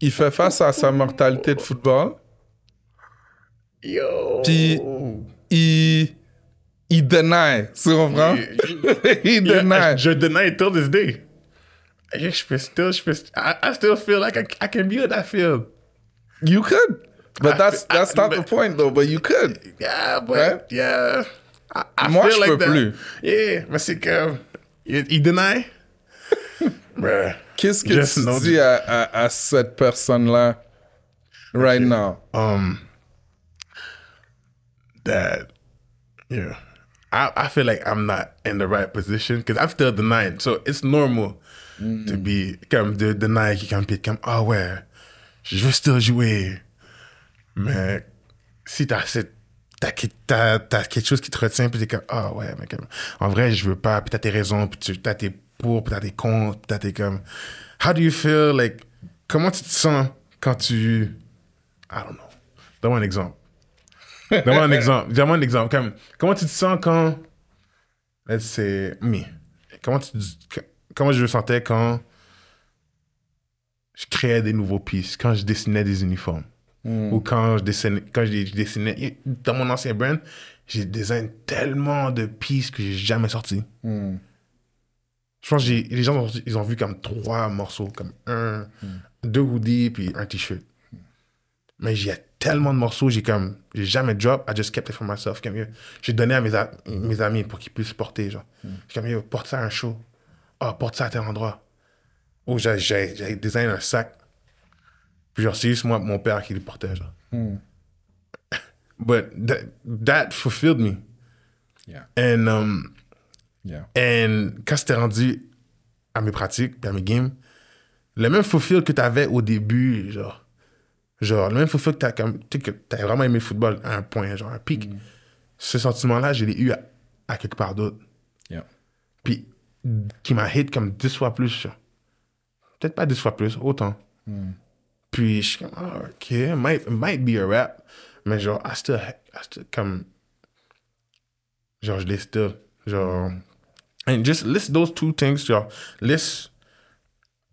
Il fait face à sa mortalité de football, yo puis il, il deny, tu comprends? il deny. je deny till this day. Je still, I, I still feel like I, I can be in that field. You could. But I that's, feel- that's not the point though, but you could. Yeah, but Right? yeah. I, I feel like that. plus. Yeah, mais c'est que il, deny. Bruh. Qu'est-ce que Just tu dis à, à, à cette personne-là right now? um that yeah I, I feel like I'm not in the right position because I'm still denying so it's normal to be comme de qui comme comme ah ouais je veux still jouer. Mais si t'as cette t'as, t'as, quelque chose qui te retient puis t'es comme ah ouais mais comme en vrai je veux pas puis t'as tes raisons puis tu t'as tes pour puis t'as tes contre t'as tes comme how do you feel like comment tu te sens quand tu I don't know. Donne-moi un exemple. Donne-moi un exemple. Donne-moi un exemple. Comme comment tu te sens quand let's say me. Comment tu comment je me sentais quand je créais des nouveaux pistes quand je dessinais des uniformes ou quand je dessinais, quand je, dessinais, dans mon ancien brand, j'ai designé tellement de pistes que j'ai jamais sorti. Hmm. Je pense que les gens ont, ils ont vu comme trois morceaux, comme un, deux hoodies puis un t-shirt. Mais j'ai tellement de morceaux, j'ai comme, j'ai jamais drop, I just kept it for myself. Comme, j'ai donné à mes, a- mes amis pour qu'ils puissent porter, genre. J'ai comme, porte ça à un show. Ah, porte ça à tel endroit. Ou j'ai, designé un sac. Puis genre, c'est juste moi, mon père qui le portait, genre. But that, that fulfilled me. Yeah. And, um, Yeah. and quand c'était rendu à mes pratiques, puis à mes games, le même fulfill que tu avais au début, genre, genre, le même fulfill que tu as t'as vraiment aimé le football à un point, genre, un pic. Ce sentiment-là, je l'ai eu à, à quelque part d'autre. Yeah. Puis, qui m'a hit comme 10 fois plus. Peut-être pas 10 fois plus, autant. Puis, je suis comme, ah, ok, might, might be a rap. Mais genre, I still, I still comme, genre, je l'ai still. Genre, and just list those two things, genre, list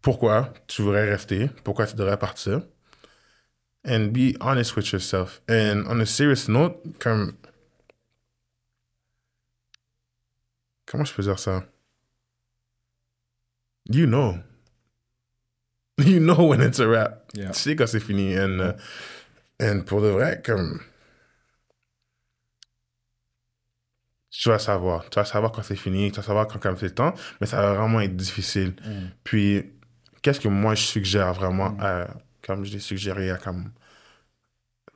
pourquoi tu voudrais rester, pourquoi tu devrais partir. And be honest with yourself. And on a serious note, comme, comment je peux dire ça? You know. You know when it's a wrap. Yeah. Tu sais quand c'est fini. And, uh, and pour de vrai, comme. Tu vas savoir. Tu vas savoir quand c'est fini, tu vas savoir quand c'est le temps, mais ça va vraiment être difficile. Puis, qu'est-ce que moi je suggère vraiment, à- comme je l'ai suggéré à comme.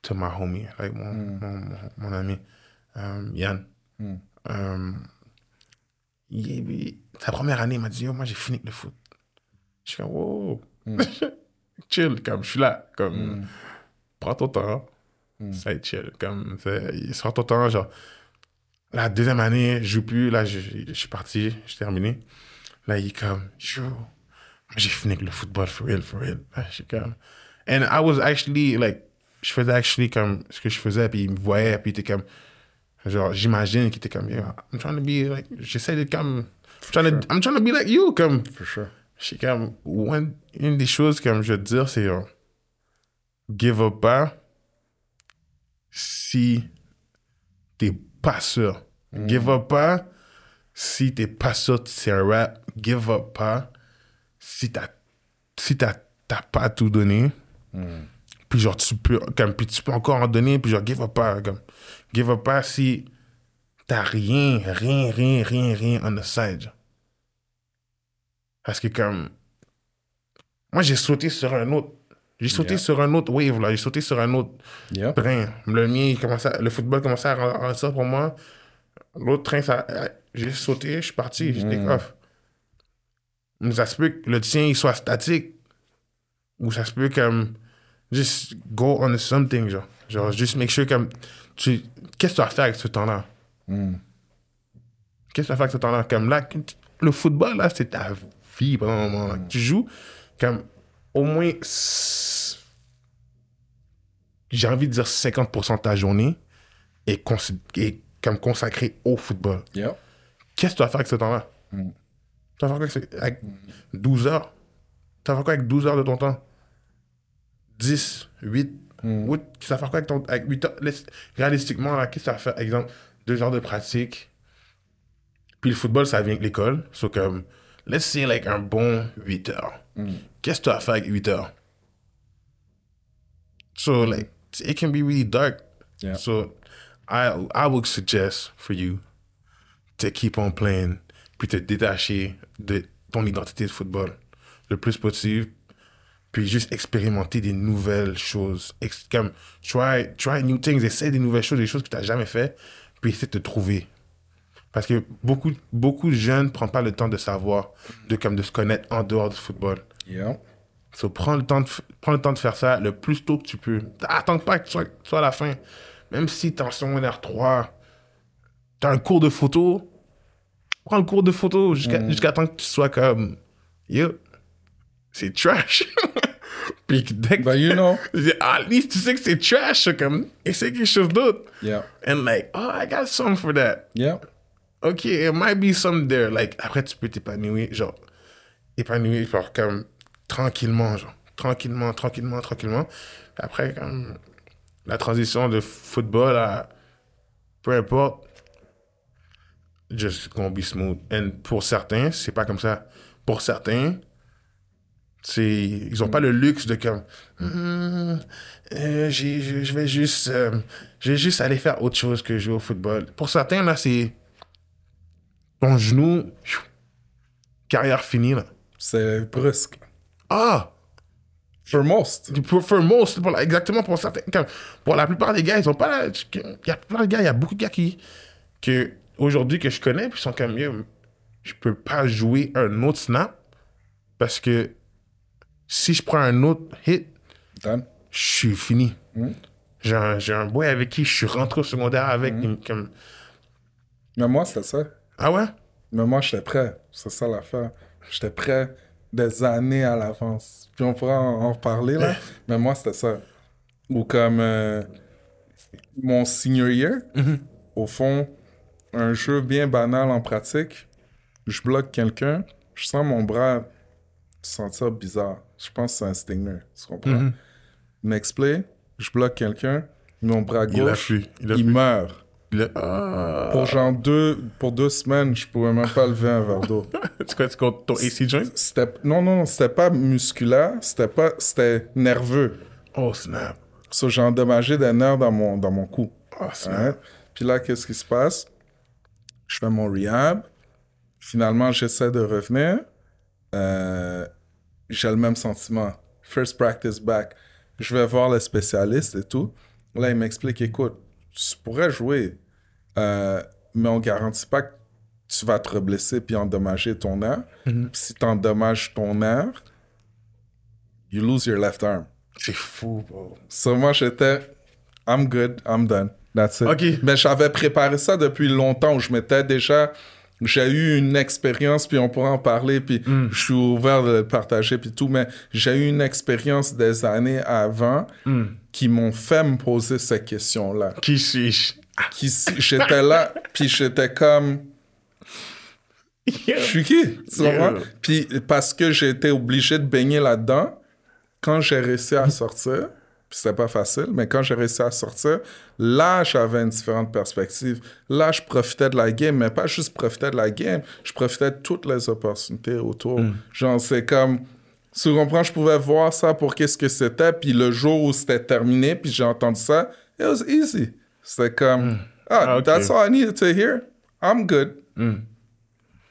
To my homie, like mon, mon, mon, mon ami, um, Yann. Um, il- sa première année, il m'a dit, Yo, moi j'ai fini le foot. Je suis comme, wow. chill, comme je suis là, comme, prends ton temps, ça va être chill, comme, sera ton temps, genre, la deuxième année, je joue plus, là, je, je suis parti, j'ai terminé. Là, il est comme, yo, moi j'ai fini le football, for real, for real. Là, je suis comme, and I was actually, like, je faisais actually comme ce que je faisais, puis il me voyait, puis il était comme, genre, j'imagine qu'il était comme, yo, I'm trying to be, like, j'essaie d'être comme, I'm trying, to, I'm trying to be like you, comme, For sure. je suis comme, one- une des choses comme je veux te dire, c'est euh, give up pas si t'es pas sûr. Give up pas si t'es pas sûr c'est un rap. Give up pas si t'as si t'as t'as pas tout donné. Puis genre tu peux comme puis tu peux encore en donner puis genre give up pas comme give up pas si t'as rien rien rien rien rien on the side. genre. Parce que comme. Moi, j'ai sauté sur un autre. J'ai sauté Yeah. sur un autre wave, là. J'ai sauté sur un autre Yeah. train. Le mien, à- le football commençait à rendre ça pour moi. L'autre train, ça. J'ai sauté, je suis parti, j'ai take off. Mais ça se peut que le tien, il soit statique. Ou ça se peut comme. Just go on something, genre. Genre, juste make sure comme. Tu... Qu'est-ce que tu vas faire avec ce temps-là? Qu'est-ce que tu vas faire avec ce temps-là? Comme là, le football, là, c'est ta vie pendant un moment. Tu joues comme au moins, j'ai envie de dire 50% de ta journée est, est comme consacrée au football. Yeah. Qu'est-ce que tu vas faire avec ce temps-là? Tu vas faire quoi avec 12 heures? Tu vas faire quoi avec 12 heures de ton temps? 10, 8, What- ça va faire quoi avec, ton, avec 8 heures? Réalistiquement, là, qu'est-ce que ça faire? Exemple, 2 heures de pratique. Puis le football, ça vient avec l'école. So, comme, let's say, like, un bon 8 heures. Qu'est-ce que tu vas faire avec 8 heures? So, like, it can be really dark. Yeah. So, I, I would suggest for you to keep on playing, puis te détacher de ton identité de football le plus possible, puis juste expérimenter des nouvelles choses. Ex- comme, try, try new things, essaie des nouvelles choses, des choses que tu n'as jamais fait, puis essaie de te trouver. Parce que beaucoup, beaucoup de jeunes ne prennent pas le temps de savoir, de, comme, de se connaître en dehors du football. Yeah. So, prends, le temps de, prends le temps de faire ça le plus tôt que tu peux. Attends pas que tu sois, tu sois à la fin. Même si tu es en secondaire 3, tu as un cours de photo, prends le cours de photo jusqu'à jusqu'à temps que tu sois comme Yo, c'est trash. Puis dès que But you know. at least tu sais que c'est trash, c'est comme essaie quelque chose d'autre. Yeah. And like, oh, I got something for that. Yeah. OK, it might be some there. Like, après, tu peux t'épanouir, genre, épanouir, genre, comme, tranquillement, genre, tranquillement, tranquillement, tranquillement. Puis après, comme, la transition de football à peu importe, just gonna be smooth. And pour certains, c'est pas comme ça. Pour certains, c'est ils ont pas le luxe de comme Hmm, euh, je vais juste euh, je vais juste aller faire autre chose que jouer au football pour certains là c'est ton genou pfiou, carrière finie là C'est brusque. ah For most. pour, for most, pour la- exactement pour certains comme, pour la plupart des gars ils ont pas la, il y a plein de gars il y a beaucoup de gars qui que aujourd'hui que je connais puis ils sont comme je peux pas jouer un autre snap parce que si je prends un autre hit Done. je suis fini. J'ai un, un boy avec qui je suis rentré au secondaire avec. comme, Mais moi, c'était ça. ah ouais? Mais moi, j'étais prêt. C'est ça l'affaire. J'étais prêt des années à l'avance. Puis on pourra en, en reparler, là. Mais moi, c'était ça. Ou comme euh, mon senior year, au fond, un jeu bien banal en pratique, je bloque quelqu'un, je sens mon bras sentir bizarre. Je pense que c'est un stinger. Tu comprends? Next play, je bloque quelqu'un, mon bras Il a gauche, fui. Il a il fui. meurt. Le- ah. Pour genre deux, pour deux semaines, je pouvais même pas lever un verre d'eau. C'est quoi, contre ton AC joint? C'était, non, non, c'était pas musculaire, c'était pas, c'était nerveux. Oh, snap. So, j'ai endommagé des nerfs dans mon, dans mon cou. Oh, snap. Hein? Puis là, qu'est-ce qui se passe? Je fais mon rehab. Finalement, j'essaie de revenir. Euh, j'ai le même sentiment. First practice back. Je vais voir le spécialiste et tout. Là, il m'explique, écoute, tu pourrais jouer, euh, mais on garantit pas que tu vas te reblesser puis endommager ton nerf. Puis si tu endommages ton nerf, you lose your left arm. C'est fou, bro. So, moi, j'étais, I'm good, I'm done. That's it. Ok. Mais j'avais préparé ça depuis longtemps. Je m'étais déjà, j'ai eu une expérience, puis on pourra en parler, puis Hmm. je suis ouvert de le partager, puis tout. Mais j'ai eu une expérience des années avant Hmm. qui m'ont fait me poser ces questions-là. Qui suis-je? Qui, j'étais là, puis j'étais comme, je suis qui? Tu? Puis parce que été obligé de baigner là-dedans, quand j'ai réussi à sortir, c'était pas facile, mais quand j'ai réussi à sortir, là, j'avais une différente perspective. Là, je profitais de la game, mais pas juste profiter de la game, je profitais de toutes les opportunités autour. Genre, c'est comme, tu comprends, je pouvais voir ça pour qu'est-ce que c'était, puis le jour où c'était terminé, puis j'ai entendu ça, it was easy. C'était comme, ah, Ah, ok. that's all I needed to hear. I'm good.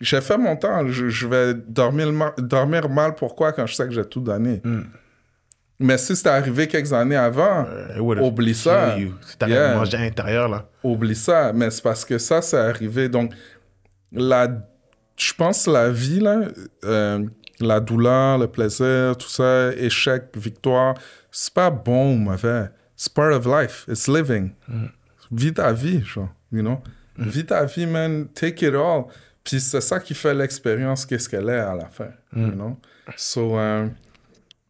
J'ai fait mon temps. Je, je vais dormir, dormir mal. Pourquoi? Quand je sais que j'ai tout donné? Mais si c'était arrivé quelques années avant, would've oublie ça. Si t'avais Yeah. mangé à l'intérieur, là. Oublie ça. Mais c'est parce que ça, c'est arrivé. Donc, la, je pense la vie, là, euh, la douleur, le plaisir, tout ça, échec, victoire, c'est pas bon ou mauvais. C'est part of life. It's living. Vis ta vie, genre, you know? Vis ta vie, man. Take it all. Puis c'est ça qui fait l'expérience, qu'est-ce qu'elle est à la fin, you know? So, um,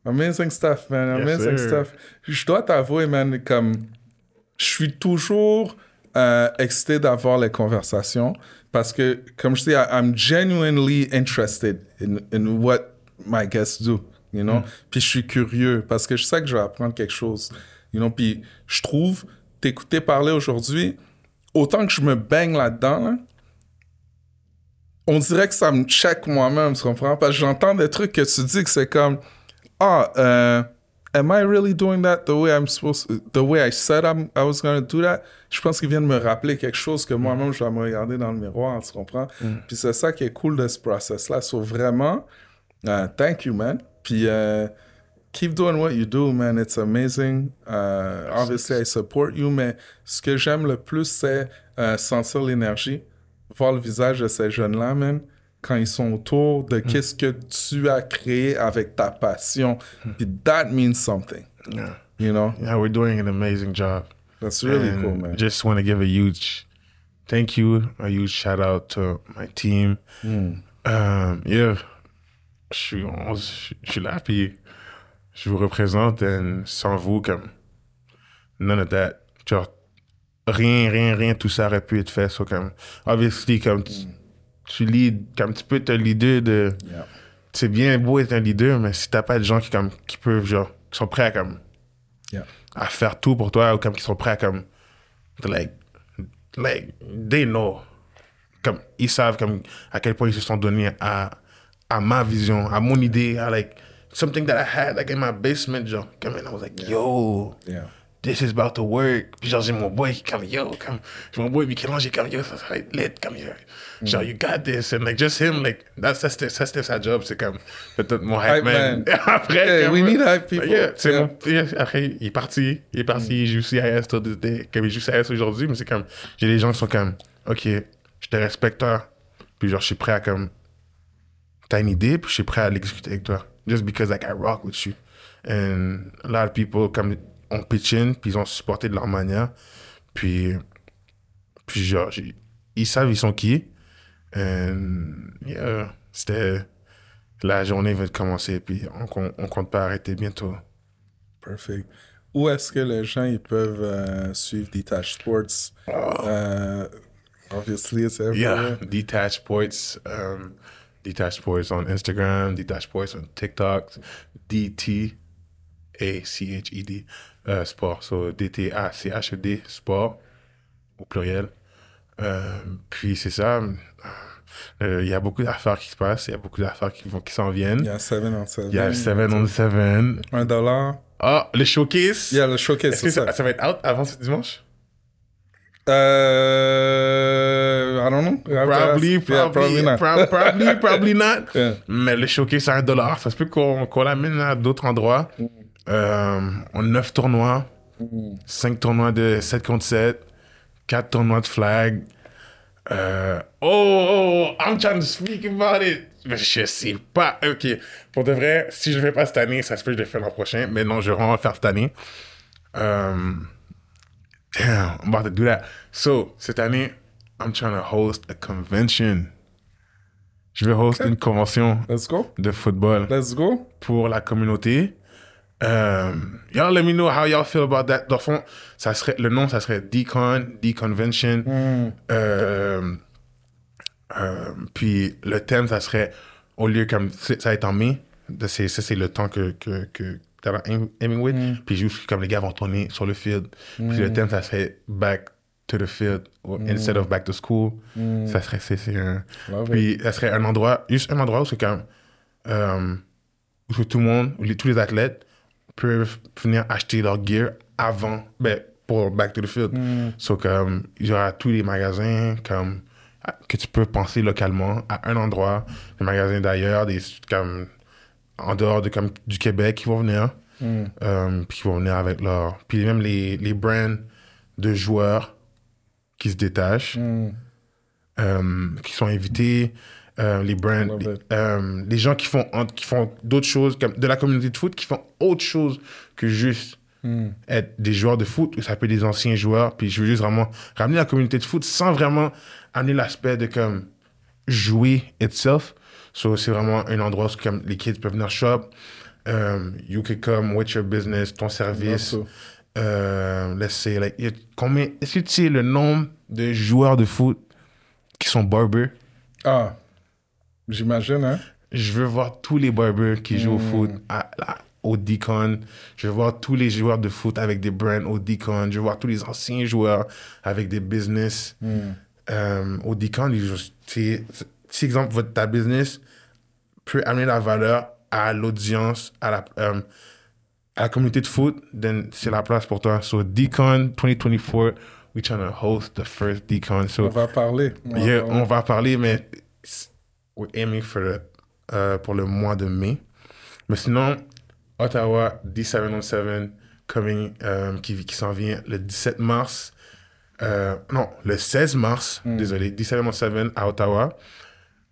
amazing stuff, man. Yes, Amazing sir. stuff. Je dois t'avouer, man, comme je suis toujours euh, excité d'avoir les conversations parce que, comme je dis, I- I'm genuinely interested in, in what my guests do, you know? Puis je suis curieux parce que je sais que je vais apprendre quelque chose, you know? Puis je trouve, t'écouter parler aujourd'hui, autant que je me baigne là-dedans, là, on dirait que ça me check moi-même, tu comprends? Parce que j'entends des trucs que tu dis que c'est comme, ah, euh, am I really doing that the way I'm supposed the way I said I'm, I was going to do that? Je pense qu'il vient de me rappeler quelque chose que moi-même, je dois me regarder dans le miroir, tu comprends? Puis c'est ça qui est cool de ce process-là. So vraiment, euh, thank you, man. Puis euh, keep doing what you do, man. It's amazing. Obviously, I support you, mais ce que j'aime le plus, c'est sentir l'énergie, voir le visage de ces jeunes-là, man, quand ils sont autour de qu'est-ce que tu as créé avec ta passion. Puis that means something, Yeah. you know? Yeah, we're doing an amazing job. That's really And cool, man. Just want to give a huge thank you, a huge shout out to my team. Hmm. Um, yeah, je suis, on- je je suis là, puis je vous représente, and sans vous, comme, none of that. Genre, rien, rien, rien, tout ça aurait pu être fait. So, comme, obviously, comme, tu, tu lead, comme, tu peux être un leader de. Yeah. C'est bien beau être un leader, mais si t'as pas de gens qui, comme, qui peuvent, genre, qui sont prêts à, comme, Yeah. à faire tout pour toi ou comme qui sont prêts à comme like like they know comme ils savent comme à quel point ils se sont donnés à à ma vision à mon idée à like something that I had like in my basement genre comme and I was like yo Yeah. This is about to work puis genre j'ai mon boy qui comme yo comme j'ai mon boy Michel-Ange comme yo ça va être lit comme yo genre you got this and like just him like that's ça c'était ça c'était sa job c'est comme peut-être mon hype man, man. après Hey, comme- we need hype people. Yeah, c'est Yeah. mon- yeah, après, il est parti. Il est parti, il joue CIS tout. Comme il joue CIS aujourd'hui, mais c'est comme, j'ai des gens qui sont comme, OK, je te respecte, toi. Puis genre, je suis prêt à comme, t'as une idée, puis je suis prêt à l'exécuter avec toi. Just because like I rock with you. And a lot of people, comme, ont pitch in, puis ils ont supporté de leur manière. Puis, puis genre, ils savent ils sont qui. And yeah, c'était, la journée va commencer, puis on, on compte pas arrêter bientôt. Perfect. Où est-ce que les gens ils peuvent euh, suivre Detach Sports? Euh, obviously, it's everywhere. Yeah, Detached Sports. Um, Detached Sports on Instagram, Detached Sports on TikTok, DT A C H E D Sport. So D T A C H E D Sport au pluriel. Euh, puis c'est ça. Euh, Il y a beaucoup d'affaires qui se passent, il y a beaucoup d'affaires qui, vont- qui s'en Il viennent. y a 7 on 7. Il y a 7 on 7. Un dollar. Ah, le showcase. Il y a le showcase, Est-ce que c'est ça, va être out avant ce dimanche? Euh, I don't know. Probably. Yeah, probably, not. prob- probably, probably not. Yeah. Mais le showcase à un dollar, ça se peut qu'on qu'on l'amène à d'autres endroits. Euh, on a 9 tournois, 5 tournois de 7 contre 7, 4 tournois de flag. Euh, oh, oh, I'm trying to speak about it. Je sais pas. Ok. Pour de vrai, si je ne fais pas cette année, ça se peut que je le fais l'an prochain. Mais non, je vais vraiment le faire cette année. Euh, damn, I'm about to do that. So, cette année, I'm trying to host a convention. Je vais host une convention Let's go. de football Let's go. pour la communauté. Euh, y'all let me know how y'all feel about that. Dans le fond, ça serait, le nom, ça serait Decon, Deconvention. Euh, euh, puis le thème, ça serait, au lieu comme, ça être en mai, c'est- ça c'est le temps que, que, que aiming with. Puis juste comme les gars vont tourner sur le field. Puis le thème, ça serait Back to the field, or instead of Back to school. Ça serait, c'est c'est un... Love Puis ça serait un endroit, juste un endroit où c'est comme... euh, où tout le monde, où les- tous les athlètes peuvent venir acheter leur gear avant, ben, pour Back to the Field. So, comme, il y aura tous les magasins, comme, que tu peux penser localement à un endroit, des magasins d'ailleurs, des, comme, en dehors de, comme, du Québec qui vont venir, euh, puis qui vont venir avec leur, puis même les, les brands de joueurs qui se détachent, euh, qui sont invités, euh, les brands, les, euh, les gens qui font, qui font d'autres choses, comme de la communauté de foot, qui font autre chose que juste être des joueurs de foot, ça peut être des anciens joueurs, puis je veux juste vraiment ramener la communauté de foot sans vraiment amener l'aspect de comme jouer itself. So, c'est vraiment un endroit où comme, les kids peuvent venir shop. Um, you can come with your business, ton service. Euh, let's say, like, combien, est-ce que tu sais le nombre de joueurs de foot qui sont barbers? Ah, j'imagine, hein? Je veux voir tous les barbers qui jouent au foot à- à- au Deacon. Je veux voir tous les joueurs de foot avec des brands au Deacon. Je veux voir tous les anciens joueurs avec des business. Euh, au Deacon, si, exemple, votre, ta business peut amener la valeur à l'audience, à la, euh, à la communauté de foot, then c'est la place pour toi. So, Deacon 2024, we're trying to host the first Deacon. So, On va parler. On va Yeah, parler. on va parler, mais we're aiming for the, euh, pour le mois de mai. Mais sinon, Ottawa, D707, coming, euh, qui, qui s'en vient le 17 mars. Euh, non, le 16 mars, désolé, D707 à Ottawa.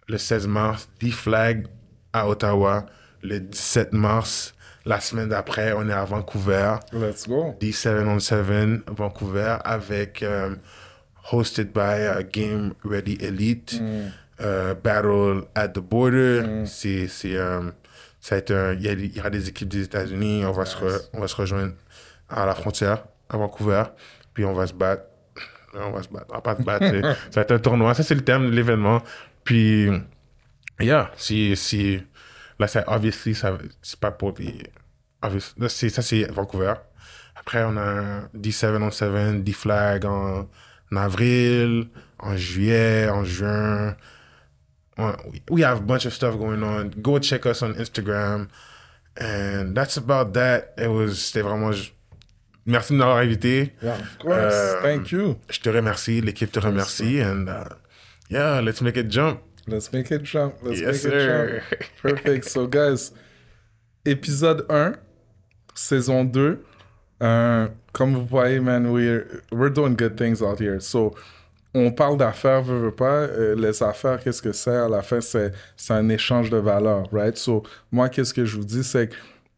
Le 16 mars, D-Flag à Ottawa. Le 17 mars, la semaine d'après, on est à Vancouver. Let's go. D717 Vancouver avec euh, hosted by uh, Game Ready Elite euh, Battle at the Border. C'est c'est euh, ça il y, aura des équipes des États-Unis on va se re- on va se rejoindre à la frontière à Vancouver puis on va se battre on va se battre. On va pas se battre ça va être un tournoi ça c'est le terme de l'événement. Puis yeah si si là c'est obviously ça c'est pas pour les obvious- là, c'est ça c'est Vancouver. Après, on a un D717, D-Flag en, en avril, en juillet, en juin. We have a bunch of stuff going on. Go check us on Instagram. And that's about that. It was, c'était vraiment, merci de m'avoir invité. Yeah, of course. Euh, Thank you. Je te remercie, l'équipe te remercie. And uh, yeah, let's make it jump. Let's make it jump. Let's Yes, make it jump. Perfect. So, guys, épisode 1, saison 2. Euh, comme vous voyez, man, we're, we're doing good things out here. So, on parle d'affaires, veux, veux pas. Euh, les affaires, qu'est-ce que c'est? À la fin, c'est c'est un échange de valeurs, right? So, moi, qu'est-ce que je vous dis, c'est que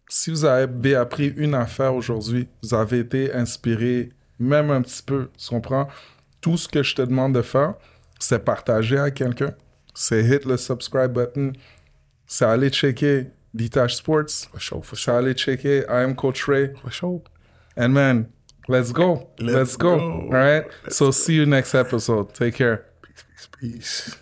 si vous avez appris une affaire aujourd'hui, vous avez été inspiré, même un petit peu, tu comprends? Tout ce que je te demande de faire, c'est partager à quelqu'un, c'est hit le subscribe button, c'est aller checker Detach Sports, c'est aller checker I am Coach Ray, and man, let's go, let's, Let's go. go. All right, so see you next episode. Take care. Peace, peace, peace.